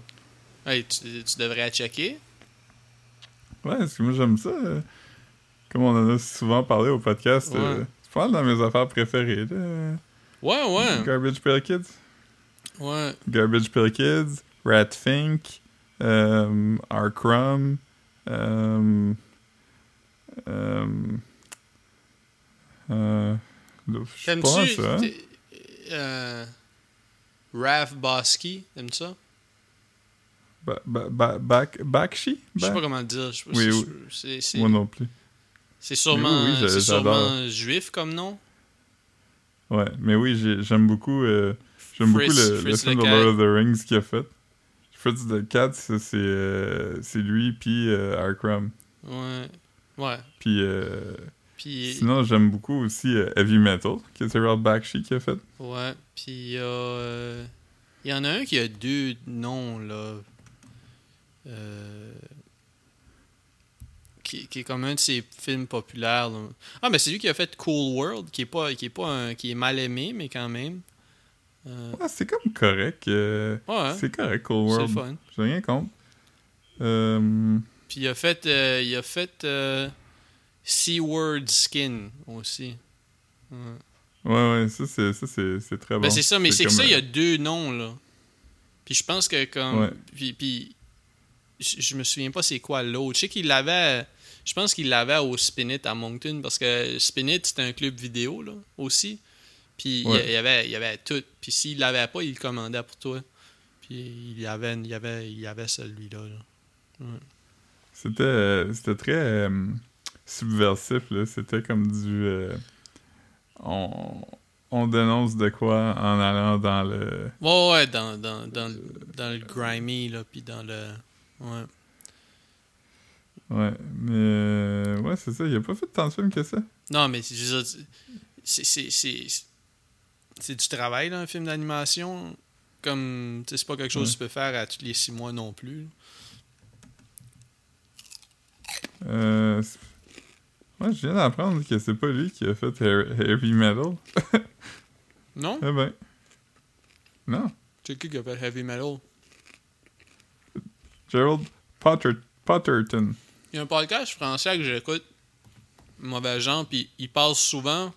S1: Hey, tu, tu devrais checker
S2: Ouais, parce que moi, j'aime ça. comme on en a souvent parlé au podcast,
S1: Ouais.
S2: c'est pas mal dans mes affaires préférées, là.
S1: ouais ouais
S2: Garbage Pail Kids.
S1: Ouais.
S2: Garbage Pail Kids, Rat Fink, euh, R. Crumb, euh, euh, euh, je
S1: T'aimes-tu
S2: ça. hein?
S1: euh, Bosky, t'aimes ça?
S2: Ba- ba- ba- Bak- Bakshi?
S1: Je sais pas comment le dire.
S2: Oui, oui.
S1: c'est- c'est-
S2: Moi non plus.
S1: C'est sûrement,
S2: Oui, oui,
S1: c'est
S2: j'adore.
S1: sûrement juif comme nom?
S2: Ouais, mais oui, j'ai- j'aime beaucoup, euh, j'aime beaucoup le, le film de. Lord of the Rings qu'il a fait. Fritz the Cat, c'est euh, c'est lui, puis euh.
S1: Ouais. Ouais.
S2: Puis euh,
S1: Puis,
S2: sinon, j'aime beaucoup aussi euh, Heavy Metal, que c'est Ralph Bakshi qui a fait.
S1: ouais. Puis il y a. euh, Il y en a un qui a deux noms, là. Euh, qui, qui est comme un de ses films populaires. là. Ah, mais c'est lui qui a fait Cool World, qui est pas, qui est pas un- qui est mal aimé, mais quand même. Euh,
S2: Ouais, c'est comme correct. euh,
S1: ouais,
S2: C'est correct, Cold
S1: c'est
S2: World.
S1: fun.
S2: J'ai rien contre. Euh,
S1: Puis il a fait, il a fait Seaward Skin aussi. Ouais.
S2: ouais, ouais, ça, c'est ça, c'est- c'est très bon.
S1: Ben c'est ça, mais c'est que ça, il y a deux noms, là. Puis je pense que comme... Puis, puis je, je me souviens pas c'est quoi l'autre. Je sais qu'il l'avait... Je pense qu'il l'avait au Spinit à Moncton, parce que Spinit, c'était un club vidéo, là, aussi. Puis il y-
S2: Ouais.
S1: il y avait, il y avait tout. Puis s'il l'avait pas, il le commandait pour toi. Puis il y avait, il y avait, il y avait celui-là, là.
S2: C'était euh, c'était très euh, subversif, là. C'était comme du... euh, on, on dénonce de quoi en allant dans le...
S1: Ouais, ouais, dans, dans, dans, le- dans le grimy, là, puis dans le... Ouais.
S2: Ouais, mais... euh, ouais, c'est ça. Il a pas fait tant de films que ça.
S1: Non, mais c'est, c'est, c'est, c'est du travail, là, un film d'animation. Comme, tu sais, c'est pas quelque chose que tu peux faire à tous les six mois non plus.
S2: Euh, ouais, je viens d'apprendre que c'est pas lui qui a fait He- Heavy Metal.
S1: Non?
S2: Eh ben... Non.
S1: C'est qui qui a fait Heavy Metal?
S2: Gerald Potter Potterton.
S1: Il y a un podcast français que j'écoute, Mauvais genre, puis ils parlent souvent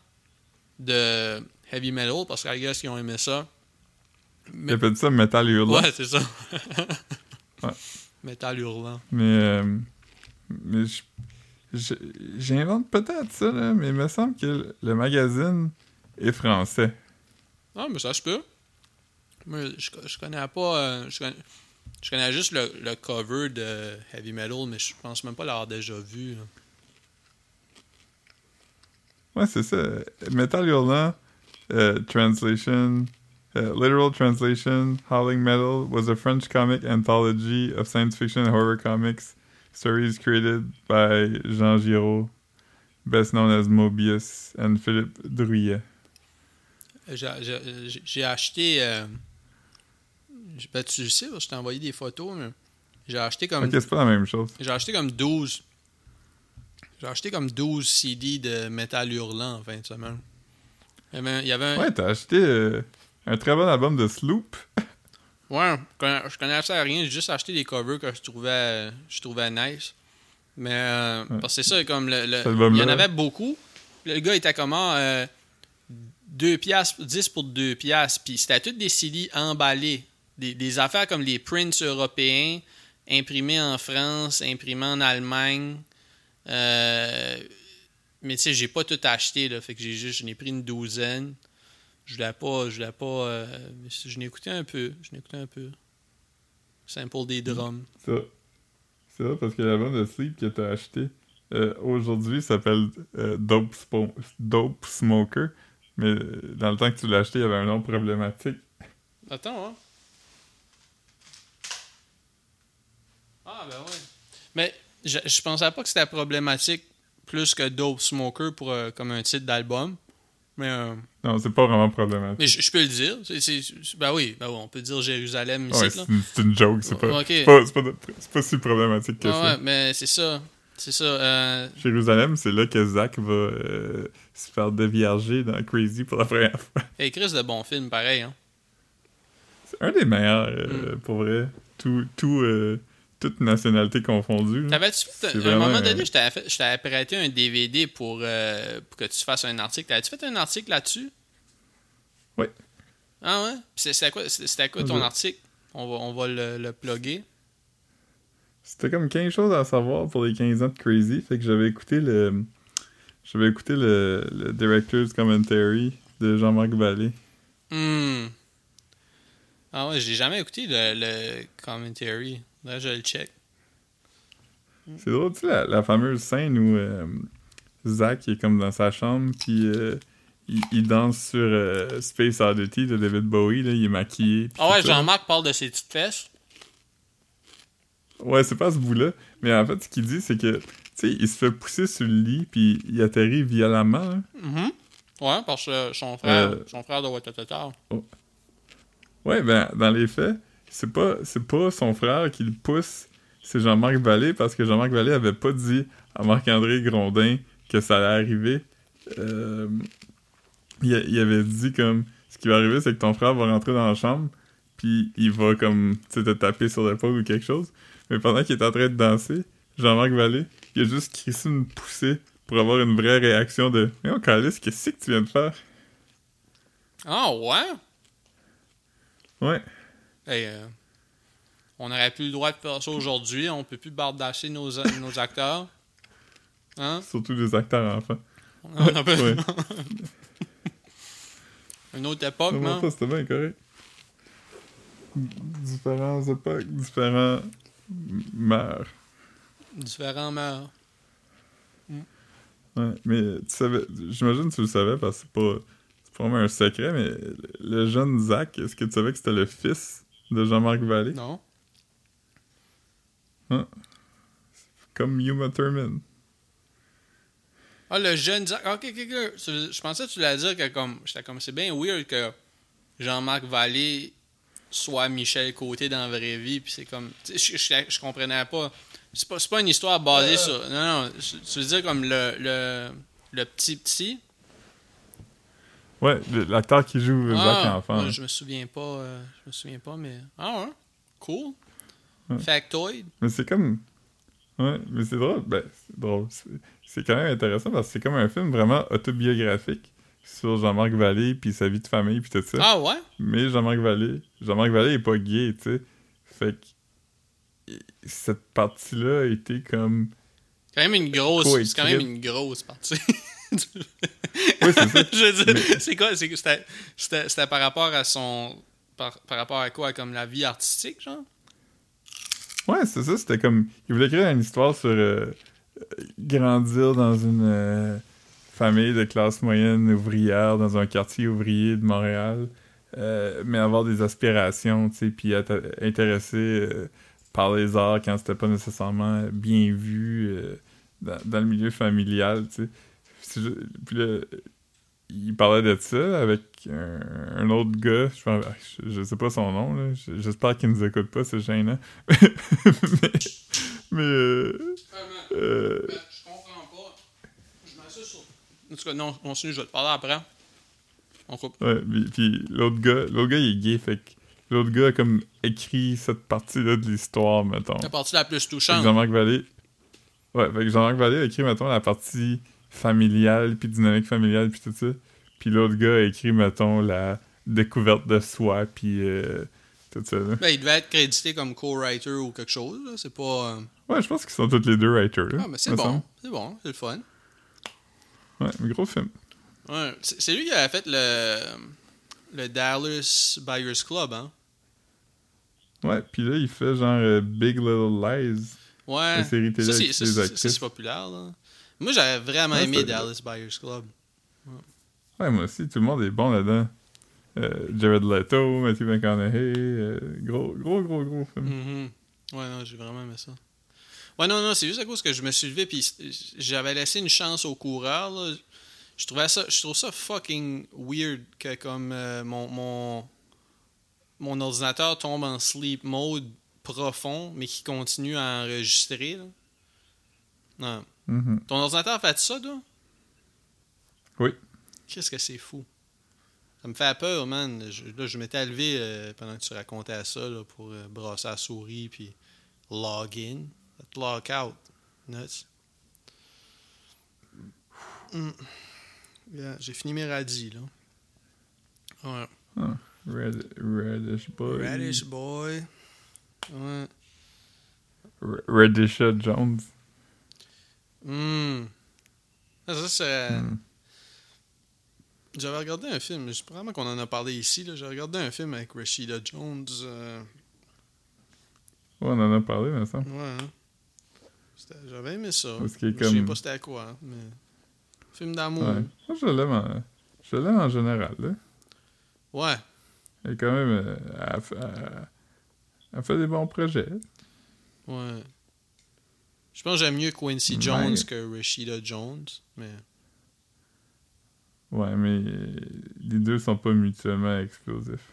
S1: de Heavy Metal parce qu'à guess qu'ils ont aimé ça.
S2: A fait ça Metal Hurlant.
S1: Ouais, c'est ça.
S2: Ouais.
S1: Métal hurlant.
S2: Mais, euh, mais j'invente peut-être ça, là, mais il me semble que le- magazine est français.
S1: Ah, mais ça se peut. Moi, je, je connais pas. euh, je, connais, je connais juste le, le cover de Heavy Metal, mais je pense même pas l'avoir déjà vu. là.
S2: Ouais, c'est ça. Metal Hurlant, euh, translation, euh, literal translation, Howling Metal was a French comic anthology of science fiction and horror comics, stories created by Jean Giraud, best known as Mobius, and Philippe Drouillet.
S1: J'ai- J'ai acheté. euh, ben, tu sais, je t'ai envoyé des photos, mais j'ai acheté comme.
S2: Ok, c'est pas la même chose.
S1: J'ai acheté comme 12. J'ai acheté comme 12 CD de Metal Hurlant en fin de semaine. Il y avait, un- il y avait un-
S2: Ouais, t'as acheté euh, un très bon album de Sloop.
S1: Ouais, je connais- je connaissais rien, j'ai juste acheté des covers que je trouvais, je trouvais nice. Mais euh,
S2: Ouais.
S1: parce que c'est ça, comme le, il y en avait beaucoup. Le gars était comment euh, 2 piastres, 10 pour 2 piastres, puis c'était toutes des CD emballés. Des, des affaires comme les prints européens, imprimés en France, imprimés en Allemagne. Euh, mais tu sais, j'ai pas tout acheté, là, fait que j'ai juste, j'en ai pris une douzaine. Je voulais pas, je voulais pas, euh, je n'ai écouté un peu, je n'ai écouté un peu. Simple des drums.
S2: Ça. C'est vrai parce que l'album de Sleep que t'as acheté euh, aujourd'hui s'appelle euh, Dope, Dope Smoker. Mais euh, dans le temps que tu l'as acheté, il y avait un nom problématique.
S1: Attends, hein. Ah, ben ouais. Mais je, je pensais pas que c'était problématique plus que Dope Smoker pour, euh, comme un titre d'album. Mais, euh,
S2: Non, c'est pas vraiment problématique.
S1: mais je, peux le dire. Ben, oui, ben oui, on peut dire Jérusalem ici.
S2: Ouais, c'est une, joke, c'est pas,
S1: Ouais, ok.
S2: c'est pas, pas, si problématique que
S1: Ouais,
S2: ça.
S1: ouais, mais c'est ça. C'est ça. euh,
S2: Jérusalem, c'est là que Zach va euh, se faire dévierger dans Crazy pour la première fois.
S1: hey, Chris, de bon film, pareil. Hein.
S2: C'est un des meilleurs,
S1: Mm.
S2: pour vrai. Tout, tout, toute nationalité confondue. là.
S1: T'avais-tu fait, à un moment
S2: euh,
S1: donné, je t'avais fait- je t'avais prêté un DVD pour, euh, pour que tu fasses un article. T'avais-tu fait un article là-dessus? Ah ouais? C'était quoi, c'était quoi ton article? On va, on va le, le plugger.
S2: C'était comme 15 choses à savoir pour les 15 ans de Crazy. Fait que j'avais écouté le. J'avais écouté le, le Director's Commentary de Jean-Marc Vallée.
S1: Hmm. Ah ouais, j'ai jamais écouté le, le commentary. Là, je le check.
S2: C'est drôle, tu sais, la, la fameuse scène où euh, Zach est comme dans sa chambre, puis euh, il, il danse sur euh, Space Oddity de David Bowie, là, il est maquillé.
S1: Ah ouais. Jean-Marc parle de ses petites fesses.
S2: Ouais, c'est pas ce bout-là. Mais en fait, ce qu'il dit, c'est que, tu sais, il se fait pousser sur le lit, puis il atterrit violemment. hein.
S1: Mhm. Ouais, parce que son frère, son frère de Watatata.
S2: Ouais, ben, dans les faits, c'est pas, c'est pas son frère qui le pousse, c'est Jean-Marc Vallée, parce que Jean-Marc Vallée avait pas dit à Marc-André Grondin que ça allait arriver. Euh, il, avait dit comme, ce qui va arriver, c'est que ton frère va rentrer dans la chambre, puis il va comme, tu sais, te taper sur l'épaule ou quelque chose. Mais pendant qu'il est en train de danser, Jean-Marc Vallée, il a juste crissé une poussée pour avoir une vraie réaction de « Mais oh, Calice, qu'est-ce que tu viens de faire?
S1: Ah ouais? »
S2: Ouais.
S1: Hey, euh, on n'aurait plus le droit de faire ça aujourd'hui. On peut plus bardasser nos, nos acteurs. Hein?
S2: Surtout les acteurs enfants.
S1: On a pas-
S2: Ouais.
S1: Une autre époque,
S2: Non, ça, c'était bien correct. Différents époques, différents mœurs.
S1: Différents mœurs.
S2: Ouais, mais tu savais, j'imagine que tu le savais parce que c'est pas, c'est pas vraiment un secret, mais le jeune Zach, est-ce que tu savais que c'était le fils de Jean-Marc Vallée?
S1: Non?
S2: Comme Yuma Thurman.
S1: Ah, le jeune Zach. Ok, ok, ok. Je pensais que tu l'as dit que comme. J'étais comme. C'est bien weird que Jean-Marc Vallée soit Michel Côté dans la vraie vie. Puis c'est comme. Je, je, je comprenais pas. C'est pas, pas une histoire basée sur. Non, non. Tu veux dire comme le, le, le petit petit.
S2: Ouais, l'acteur qui joue Zach
S1: Ah,
S2: enfant.
S1: ouais, je me souviens pas. euh, je me souviens pas, mais. Ah, ouais. Cool.
S2: Ouais.
S1: Factoid.
S2: Mais c'est comme. Ouais, mais c'est drôle. Ben, c'est drôle. C'est- quand même intéressant parce que c'est comme un film vraiment autobiographique sur Jean-Marc Vallée puis sa vie de famille puis tout ça.
S1: Ah, ouais?
S2: Mais Jean-Marc Vallée, Jean-Marc Vallée est pas gay, tu sais. Fait que cette partie-là a été comme.
S1: Quand même une grosse. C'est quand même une grosse partie.
S2: Oui, c'est ça.
S1: je veux dire, c'est quoi? C'était, par rapport à son. Par, par rapport à quoi? Comme la vie artistique, genre?
S2: Ouais, c'est ça. C'était comme. Il voulait écrire une histoire sur euh, grandir dans une euh, famille de classe moyenne ouvrière, dans un quartier ouvrier de Montréal, euh, mais avoir des aspirations, tu sais, puis être intéressé par les arts quand c'était pas nécessairement bien vu dans, dans le milieu familial, tu sais. Puis là, il parlait de ça avec un, un autre gars, je, pense- je, sais pas son nom, j'espère qu'il nous écoute pas, c'est gênant. mais, mais euh, euh,
S1: je comprends pas. Je m'assure sur. En tout cas, non, continue, je vais te parler après. On coupe.
S2: ouais, puis, puis l'autre gars, l'autre gars, il est gay, fait que l'autre gars a comme écrit cette partie-là de l'histoire, mettons.
S1: La partie la plus touchante.
S2: Jean-Marc Vallée. Ouais, fait que Jean-Marc Vallée a écrit, mettons, la partie familiale, puis dynamique familiale, puis tout ça. Puis l'autre gars a écrit, mettons, la découverte de soi, puis euh, tout ça. là.
S1: Ben, il devait être crédité comme co-writer ou quelque chose. là. C'est pas. euh,
S2: Ouais, je pense qu'ils sont tous les deux writers. là,
S1: Ah, mais c'est bon. C'est bon, c'est le fun.
S2: Ouais, mais gros film.
S1: Ouais. C'est lui qui avait fait le. Le Dallas Buyers Club, hein?
S2: Ouais, puis là, il fait genre euh, Big Little Lies,
S1: Ouais.
S2: la série télé
S1: Ça, c'est populaire, là. Moi, j'avais vraiment
S2: Ouais,
S1: aimé Dallas Buyers Club.
S2: Ouais, moi aussi, tout le monde est bon là-dedans. Euh, Jared Leto, Matthew McConaughey, euh, gros, gros, gros, gros film.
S1: Mhm. Ouais, non, j'ai vraiment aimé ça. Ouais, non, non, c'est juste à cause que je me suis levé puis j'avais laissé une chance au coureur. Là. Je trouvais ça, je trouve ça fucking weird que comme euh, mon, mon mon ordinateur tombe en sleep mode profond, mais qui continue à enregistrer. Là. Non.
S2: Mhm.
S1: Ton ordinateur fait ça, toi?
S2: Oui.
S1: Qu'est-ce que c'est fou? Ça me fait peur, man. Je, là, je m'étais levé euh, pendant que tu racontais ça là, pour euh, brasser la souris puis log in. Log out. Nuts. Mm. Yeah, J'ai fini mes radis, là. Ouais.
S2: Red, Reddish Boy.
S1: Radish Boy. Ouais.
S2: R- Redisha Jones.
S1: Ah, Ça, c'est.
S2: Hmm.
S1: J'avais regardé un film, je probablement qu'on en a parlé ici. là. J'ai regardé un film avec Rashida Jones. euh,
S2: Ouais, on en a parlé, mais ça.
S1: Ouais. hein. J'avais aimé ça.
S2: Parce
S1: Je sais
S2: comme-
S1: pas c'était à quoi, hein, mais. Film d'amour.
S2: Ouais. Moi, je l'aime en... Je l'aime en général, là.
S1: Ouais.
S2: Elle est quand même... euh, elle, fait- elle- elle fait des bons projets.
S1: Ouais. Je pense que j'aime mieux Quincy
S2: Ouais.
S1: Jones que Rashida Jones, mais.
S2: Ouais, mais les deux sont pas mutuellement explosifs.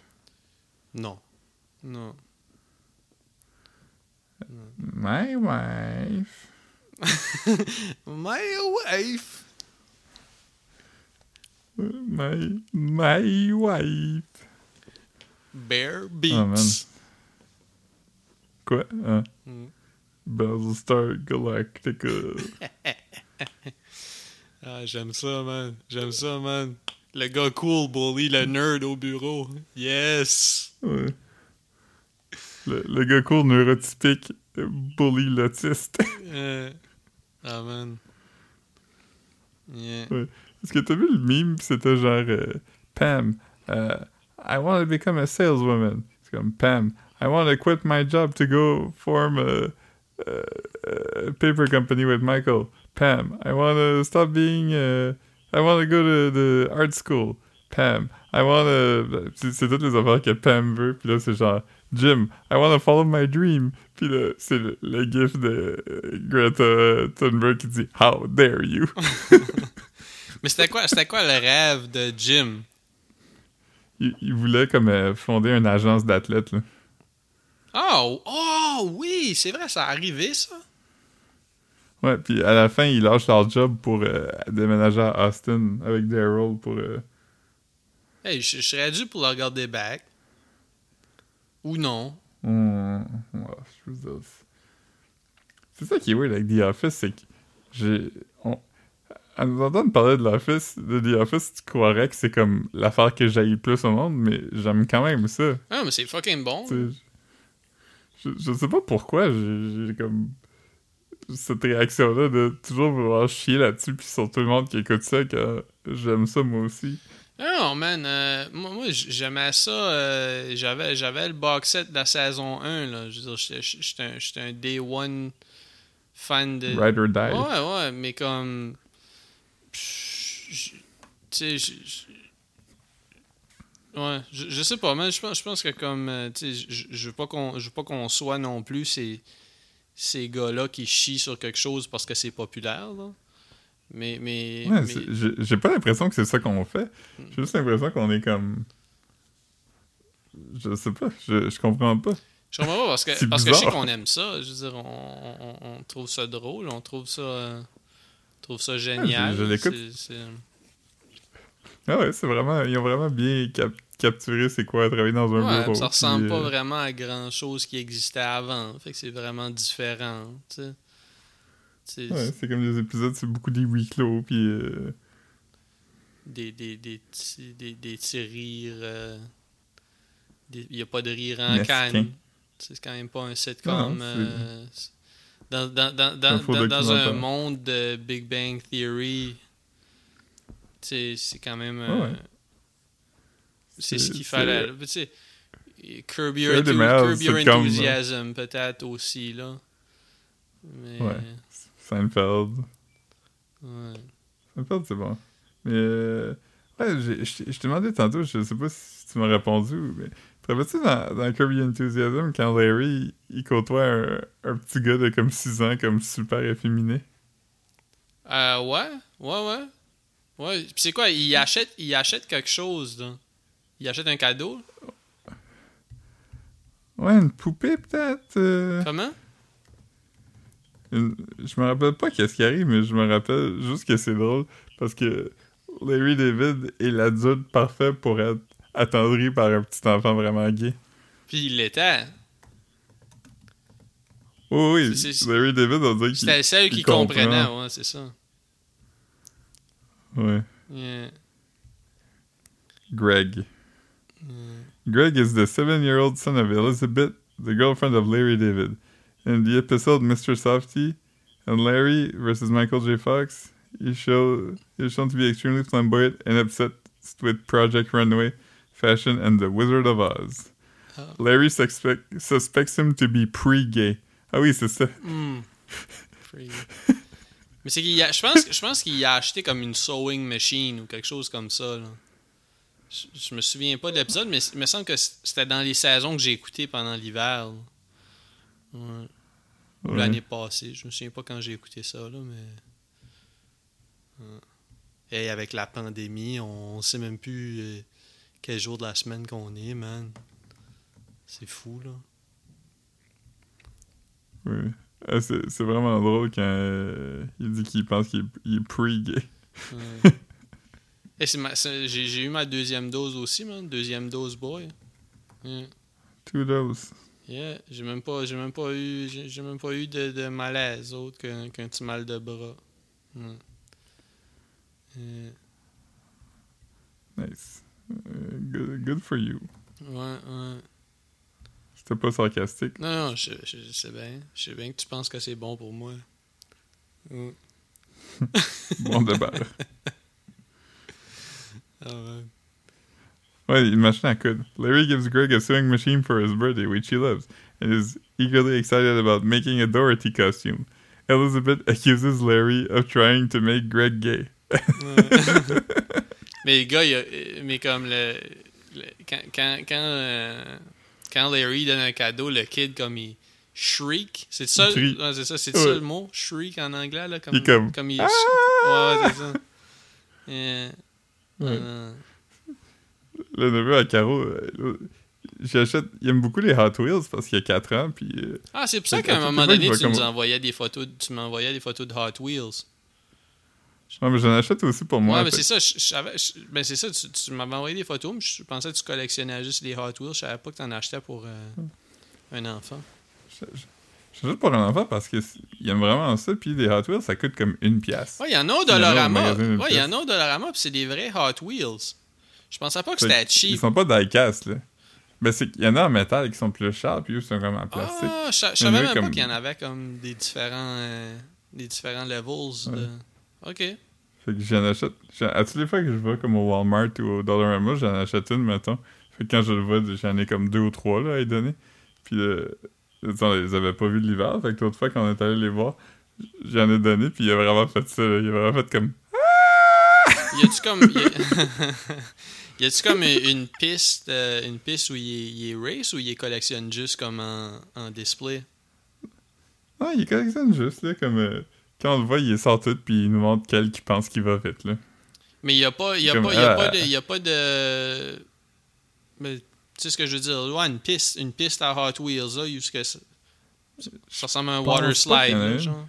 S1: Non. Non.
S2: My wife.
S1: My wife!
S2: My, my wife.
S1: Bear
S2: Oh,
S1: Beats.
S2: Quoi? Ah.
S1: Mm.
S2: Battlestar Galactica.
S1: Ah, j'aime ça, man. J'aime ça, man. Le gars cool bully le nerd au bureau. Yes!
S2: Ouais. Le, le gars court neurotypique bully l'autiste.
S1: Euh, Ah, man. Yeah.
S2: Est-ce que t'as vu le meme? C'était genre euh, Pam, euh, I want to become a saleswoman. C'est comme Pam, I want to quit my job to go form a, a paper company with Michael. Pam, I want to stop being. Uh, I want to go to the art school. Pam, I want to. C'est toutes les affaires que Pam veut. Puis là, c'est genre Jim, I want to follow my dream. Puis là, c'est le, le gif de euh, Greta Thunberg qui dit How dare you?
S1: Mais c'était quoi, c'était quoi le rêve de Jim?
S2: Il, il voulait comme euh, fonder une agence d'athlètes. là.
S1: Oh! Oh! Oui! C'est vrai, ça a arrivé, ça?
S2: Ouais, puis à la fin, ils lâchent leur job pour euh, déménager à Austin avec Daryl pour. euh,
S1: Hey, je, je serais dû pour le regarder back. Ou non.
S2: dire, c'est- ça qui est weird avec The Office, c'est que j'ai. on- À nous entendre parler de l'Office, de The Office, tu croirais que c'est comme l'affaire que j'ai le plus au monde, mais j'aime quand même ça.
S1: Ah, mais c'est fucking bon.
S2: Je, je sais pas pourquoi j'ai comme cette réaction-là de toujours vouloir chier là-dessus, puis sur tout le monde qui écoute ça, que j'aime ça moi aussi.
S1: Non, man, euh, moi, j'aimais ça. euh, j'avais, j'avais le box set de la saison 1. Là. Je veux dire, j'étais, un, j'étais un day one fan de.
S2: Ride or die.
S1: Ouais, ouais, mais comme. Tu sais, Ouais, je, je sais pas, mais je pense, je pense que comme. euh, Tu sais, je, je veux pas qu'on, je veux pas qu'on soit non plus ces, ces gars-là qui chient sur quelque chose parce que c'est populaire, là. Mais. mais,
S2: Ouais,
S1: mais-
S2: j'ai pas l'impression que c'est ça qu'on fait. J'ai juste l'impression qu'on est comme. Je sais pas, je, je comprends pas.
S1: Je comprends pas parce que, parce que je sais qu'on aime ça. Je veux dire, on, on- on trouve ça drôle, on trouve ça, euh, on trouve ça génial.
S2: je l'écoute. Ah ouais, c'est vraiment. Ils ont vraiment bien cap- capturé c'est quoi travailler dans un
S1: Ouais,
S2: bureau.
S1: ça ressemble
S2: puis,
S1: pas
S2: euh,
S1: vraiment à grand chose qui existait avant. Fait que c'est vraiment différent. C'est
S2: Ouais, c'est comme des épisodes, c'est beaucoup des huis clos, puis. euh,
S1: des, des, des, petits- des, des petits rires. euh, des- Il n'y a pas de rire en canne. C'est quand même pas un sitcom.
S2: Non,
S1: euh, dans, dans, dans,
S2: un
S1: dans, un monde de Big Bang Theory, c'est quand même. euh,
S2: Ouais.
S1: C'est ce qu'il fallait. Curb Your, Curb
S2: là.
S1: Enthusiasm, peut-être aussi, là. Mais.
S2: Ouais. Seinfeld.
S1: ouais.
S2: Seinfeld, c'est bon. Mais. euh, Ouais, j'ai- je t'ai demandé tantôt, je sais pas si tu m'as répondu, mais. Te rappelles-tu dans, dans Kirby Enthusiasm quand Larry il côtoie un, un petit gars de comme 6 ans, comme super efféminé?
S1: Euh, ouais, ouais, ouais. Ouais, Puis c'est quoi, il achète, il achète quelque chose, là? Il achète un cadeau?
S2: Ouais, une poupée peut-être? euh,
S1: Comment?
S2: une- Je me rappelle pas qu'est-ce qui arrive, mais je me rappelle juste que c'est drôle parce que Larry David est l'adulte parfait pour être attendri par un petit enfant vraiment gay.
S1: Puis il l'était.
S2: Oh oui,
S1: c'est-
S2: Larry David, on dirait qu'il...
S1: C'était celle qui comprenait, ouais, c'est ça.
S2: Ouais.
S1: Yeah.
S2: Greg.
S1: Mm.
S2: Greg is the seven-year-old son of Elizabeth, the girlfriend of Larry David. In the episode Mr. Softy and Larry versus Michael J. Fox, he, show, he is shown to be extremely flamboyant and obsessed with Project Runway, fashion, and The Wizard of Oz.
S1: Ah.
S2: Larry suspect, suspects him to be pre-gay. Ah oui, c'est ça.
S1: Mais c'est qu'il a, je pense, je pense qu'il a acheté comme une sewing machine ou quelque chose comme ça. Là. Je, je me souviens pas de l'épisode, mais il me semble que c'était dans les saisons que j'ai écoutées pendant l'hiver. Ouais.
S2: Ouais.
S1: l'année passée. Je me souviens pas quand j'ai écouté ça, là, mais. Ouais. Avec la pandémie, on sait même plus euh, quel jour de la semaine qu'on est, man. C'est fou, là.
S2: Ah, c'est vraiment drôle quand euh, il dit qu'il pense qu'il est, est pre-gay.
S1: Ouais. J'ai, eu ma deuxième dose aussi, man. Deuxième dose boy. Yeah.
S2: Two doses.
S1: Yeah. J'ai même pas, j'ai même pas eu, j'ai, même pas eu de, de malaise autre qu'un, petit mal de bras. Yeah.
S2: Nice. Euh, good, good for you.
S1: Ouais, ouais.
S2: C'était pas sarcastique.
S1: Non, non, je, je, je sais bien. Je sais bien que tu penses que c'est bon pour moi. Ouais.
S2: Bon débat.
S1: Ah ouais.
S2: Ouais, une machine à coudre. Larry gives Greg a sewing machine for his birthday, which he loves, and is eagerly excited about making a Dorothy costume. Elizabeth accuses Larry of trying to make Greg gay.
S1: Ouais. mais le gars, il a- mais comme le, le- quand, quand, quand, euh, quand Larry donne un cadeau, le kid comme il shriek, c'est ça, ouais, c'est ça, c'est
S2: Ouais.
S1: ça le mot, shriek en anglais là, comme,
S2: Il comme,
S1: il,
S2: Ah!
S1: ouais, c'est ça. Yeah. Euh,
S2: Le neveu à Caro, euh, j'achète. Il aime beaucoup les Hot Wheels parce qu'il a 4 ans, puis. euh,
S1: Ah, c'est pour ça qu'à un moment donné, tu nous
S2: comme-
S1: envoyais des photos, tu m'envoyais des photos de Hot Wheels.
S2: Non, mais j'en achète aussi pour moi.
S1: ouais, mais
S2: fait-
S1: c'est ça, je, je savais, je- ben c'est ça, tu, tu m'avais envoyé des photos, mais je pensais que tu collectionnais juste les Hot Wheels, je savais pas que tu en achetais pour euh, un enfant.
S2: J'achète pour un enfant parce qu'il aime vraiment ça, puis des Hot Wheels, ça coûte comme une pièce.
S1: Ouais, il y en a au Dollarama. Ouais, il y en a au Dollarama, puis c'est des vrais Hot Wheels. Je pensais pas que c'était cheap.
S2: Ils sont pas die-cast, là. Ben, c'est qu'il y en a en métal qui sont plus chers, puis eux, sont comme en plastique.
S1: Ah, je, savais même
S2: comme-
S1: pas qu'il y en avait comme des différents, euh, des différents levels. De... Ok.
S2: Fait que j'en achète. À toutes les fois que je vais comme au Walmart ou au Dollarama, j'en achète une, mettons. Fait que quand je le vois, j'en ai comme deux ou trois là, à y donner. Puis euh, on les avait pas vus de l'hiver. Fait que l'autre fois, quand on est allé les voir, j'en ai donné, puis il a vraiment fait ça. là. Il a vraiment fait comme.
S1: Y a-tu comme. Y a-tu comme une piste, euh, une piste où il est, il est race ou il collectionne juste comme en, en display?
S2: Ah, il collectionne juste, là, comme. euh, quand on le voit, il sort tout, puis il nous montre quel qui pense qu'il va vite, là.
S1: Mais il n'y a pas, y a
S2: Comme,
S1: pas, y a
S2: ah.
S1: pas de. Y a pas de... Mais, tu sais ce que je veux dire? Ouais, une piste, une piste à Hot Wheels, là, que ça, ça ressemble à un water slide, là, genre.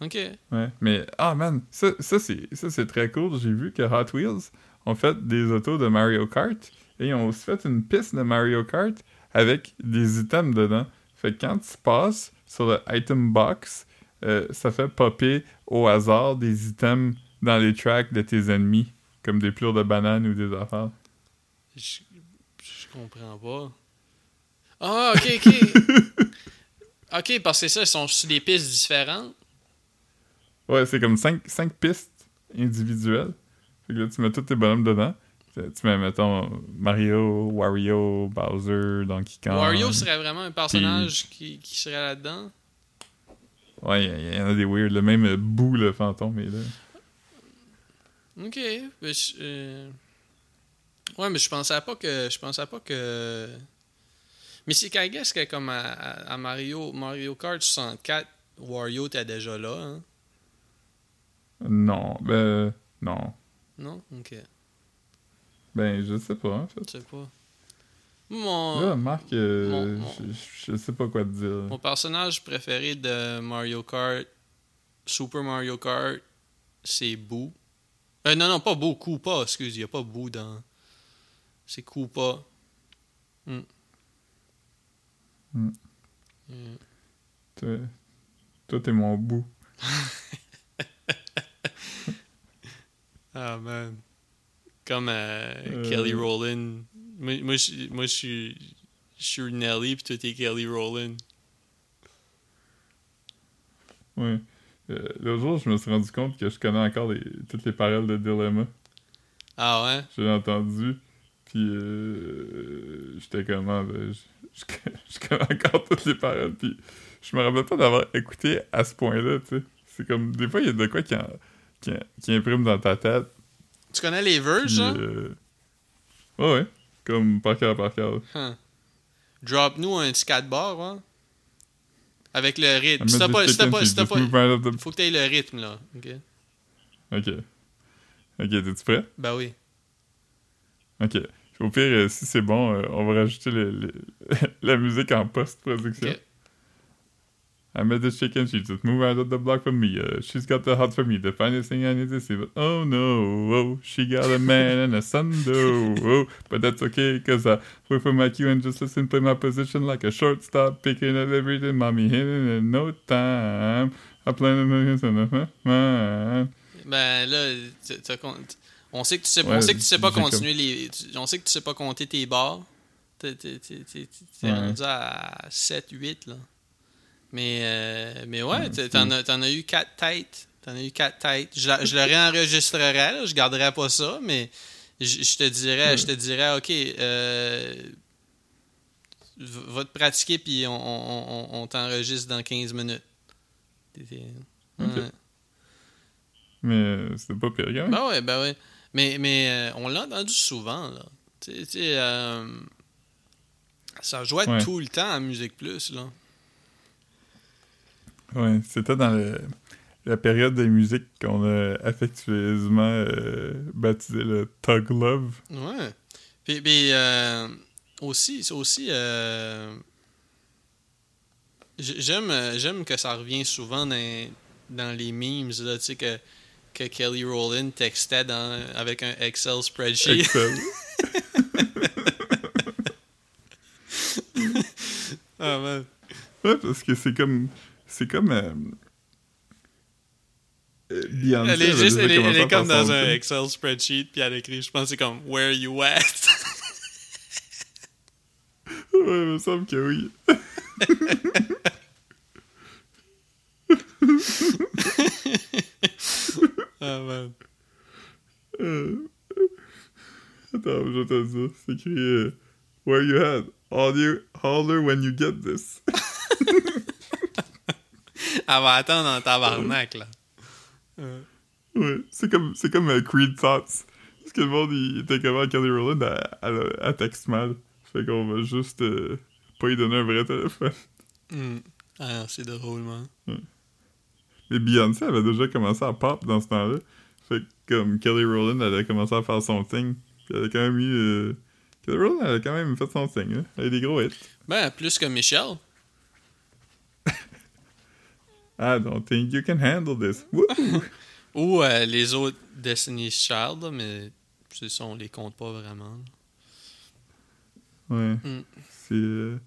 S1: Ok.
S2: Ouais, mais ah man, ça, ça c'est très cool. J'ai vu que Hot Wheels ont fait des autos de Mario Kart et ils ont aussi fait une piste de Mario Kart avec des items dedans. Fait que quand tu passes sur le item box, euh, ça fait popper au hasard des items dans les tracks de tes ennemis, comme des plures de bananes ou des affaires.
S1: Je, je comprends pas. Ah, ok, ok. ok, parce que ça, ils sont sur des pistes différentes.
S2: Ouais, c'est comme 5 pistes individuelles. Fait que là, tu mets tous tes bonhommes dedans. Tu tu mets, mettons, Mario, Wario, Bowser, Donkey Kong.
S1: Wario serait vraiment un personnage qui, qui serait là-dedans.
S2: Ouais, il y, en a des weird. Le même euh, Boo, le fantôme, est là.
S1: Ok. mais je- euh, Ouais, mais je pensais pas que. Je pensais pas que. Mais c'est qu'à guess que comme à, à- Mario, Mario Kart 64, Wario était déjà là, hein?
S2: Non, ben... Non.
S1: Non? Ok.
S2: Ben, je sais pas, en fait.
S1: Je sais pas. Mon,
S2: Là, Marc, euh,
S1: Mon- mon-
S2: je, je sais pas quoi te dire.
S1: mon personnage préféré de Mario Kart, Super Mario Kart, c'est Boo. Euh, non, non, pas Boo, Koopa, excuse, il n'y a pas Boo dans. C'est Koopa. Hmm.
S2: Hmm. Toi, toi, t'es mon bout.
S1: Ah man. Comme euh,
S2: Euh.
S1: Kelly Rowland Moi, moi, je, moi, je suis. Je suis Nelly, puis toi, t'es Kelly Rowland.
S2: Ouais. Euh, L'autre jour, je me suis rendu compte que je connais encore les- toutes les paroles de Dilemma.
S1: Ah ouais?
S2: Je l'ai entendu. Puis euh, j'étais comme, ah, ben, je, je, connais encore toutes les paroles. Puis je me rappelle pas d'avoir écouté à ce point-là, tu sais. C'est comme, des fois, il y a de quoi qui, en- qui, qui imprime dans ta tête.
S1: Tu connais les
S2: Puis,
S1: genre?
S2: euh, ouais, ouais. Comme par cœur, par cœur.
S1: Huh. Drop-nous un petit 4 bar, ouais. Avec le rythme. Si t'as pas, si t'as pas, si t'as faut que t'aies le rythme, là. Ok?
S2: Ok. Ok, t'es-tu prêt?
S1: Ben oui.
S2: Ok. Au pire, euh, si c'est bon, euh, on va rajouter le- le- la musique en post-production. I met this chicken, she just moved out of the block from me. Uh, she's got the hots for me, the finest thing I need to see. But oh no, oh, she got a man and a son, though. Oh, but that's okay, cause I wait for my cue and just listen, play my position like a shortstop, picking up everything, mommy hitting in no time. I plan to make it in a man.
S1: Ben là, t'as con- on sait que tu sais,
S2: Ouais,
S1: on sait que tu sais pas continuer les. tu- On sait que tu sais pas compter tes bars. T'es
S2: Ouais.
S1: rendu à 7, 8 là. Mais, euh, mais ouais, t'as-
S2: c'est-
S1: t'en as, t'en as eu 4 têtes. T'en as eu 4 têtes. Je, je le réenregistrerais, là, je garderais pas ça, mais je, je te dirais, je te dirais, ok, euh, va te pratiquer puis on, on, on, on t'enregistre dans 15 minutes.
S2: Mais euh, c'était pas pire, même.
S1: Ben ouais, ben ouais. Mais, mais euh, on l'a entendu souvent, là. Tu sais, euh, ça jouait
S2: Ouais.
S1: tout le temps à Musique Plus, là.
S2: Ouais, c'était dans le- la période des musiques qu'on a affectueusement euh, baptisé le Tug Love.
S1: Ouais. Puis, puis, euh, aussi, aussi euh, j'aime, j'aime que ça revient souvent dans, dans les memes, là, tu sais, que, que Kelly Rowland textait dans, avec un Excel spreadsheet.
S2: Excel.
S1: ah, man.
S2: ouais, parce que c'est comme. C'est comme. euh, euh, Beyoncé
S1: Elle est, juste, elle elle est comme dans un
S2: thing.
S1: Excel spreadsheet, puis elle écrit, je pense c'est comme Where you at?
S2: Ouais, il me semble que oui.
S1: ah, man.
S2: Euh, Attends, je te dire. C'est écrit euh, Where you at? Holler, holler when you get this.
S1: Elle va attendre en tabarnak, là. Euh,
S2: Ouais, c'est comme, c'est comme Creed Thoughts. Parce que le monde, il était comme ah, Kelly Rowland, elle, elle, elle texte mal. Fait qu'on va juste euh, pas lui donner un vrai téléphone.
S1: hmm. Ah, c'est drôle, man.
S2: Mais Beyoncé avait déjà commencé à pop dans ce temps-là. Fait que comme Kelly Rowland, elle a commencé à faire son thing. Puis elle a quand même eu... euh, Kelly Rowland, elle a quand même fait son thing. Hein. Elle a eu des gros hits.
S1: Ben, plus que Michel.
S2: I don't think you can handle this.
S1: Ou euh, les autres Destiny's Child, là, mais ça, on les compte pas vraiment. là.
S2: Ouais.
S1: Mm.
S2: C'est... euh,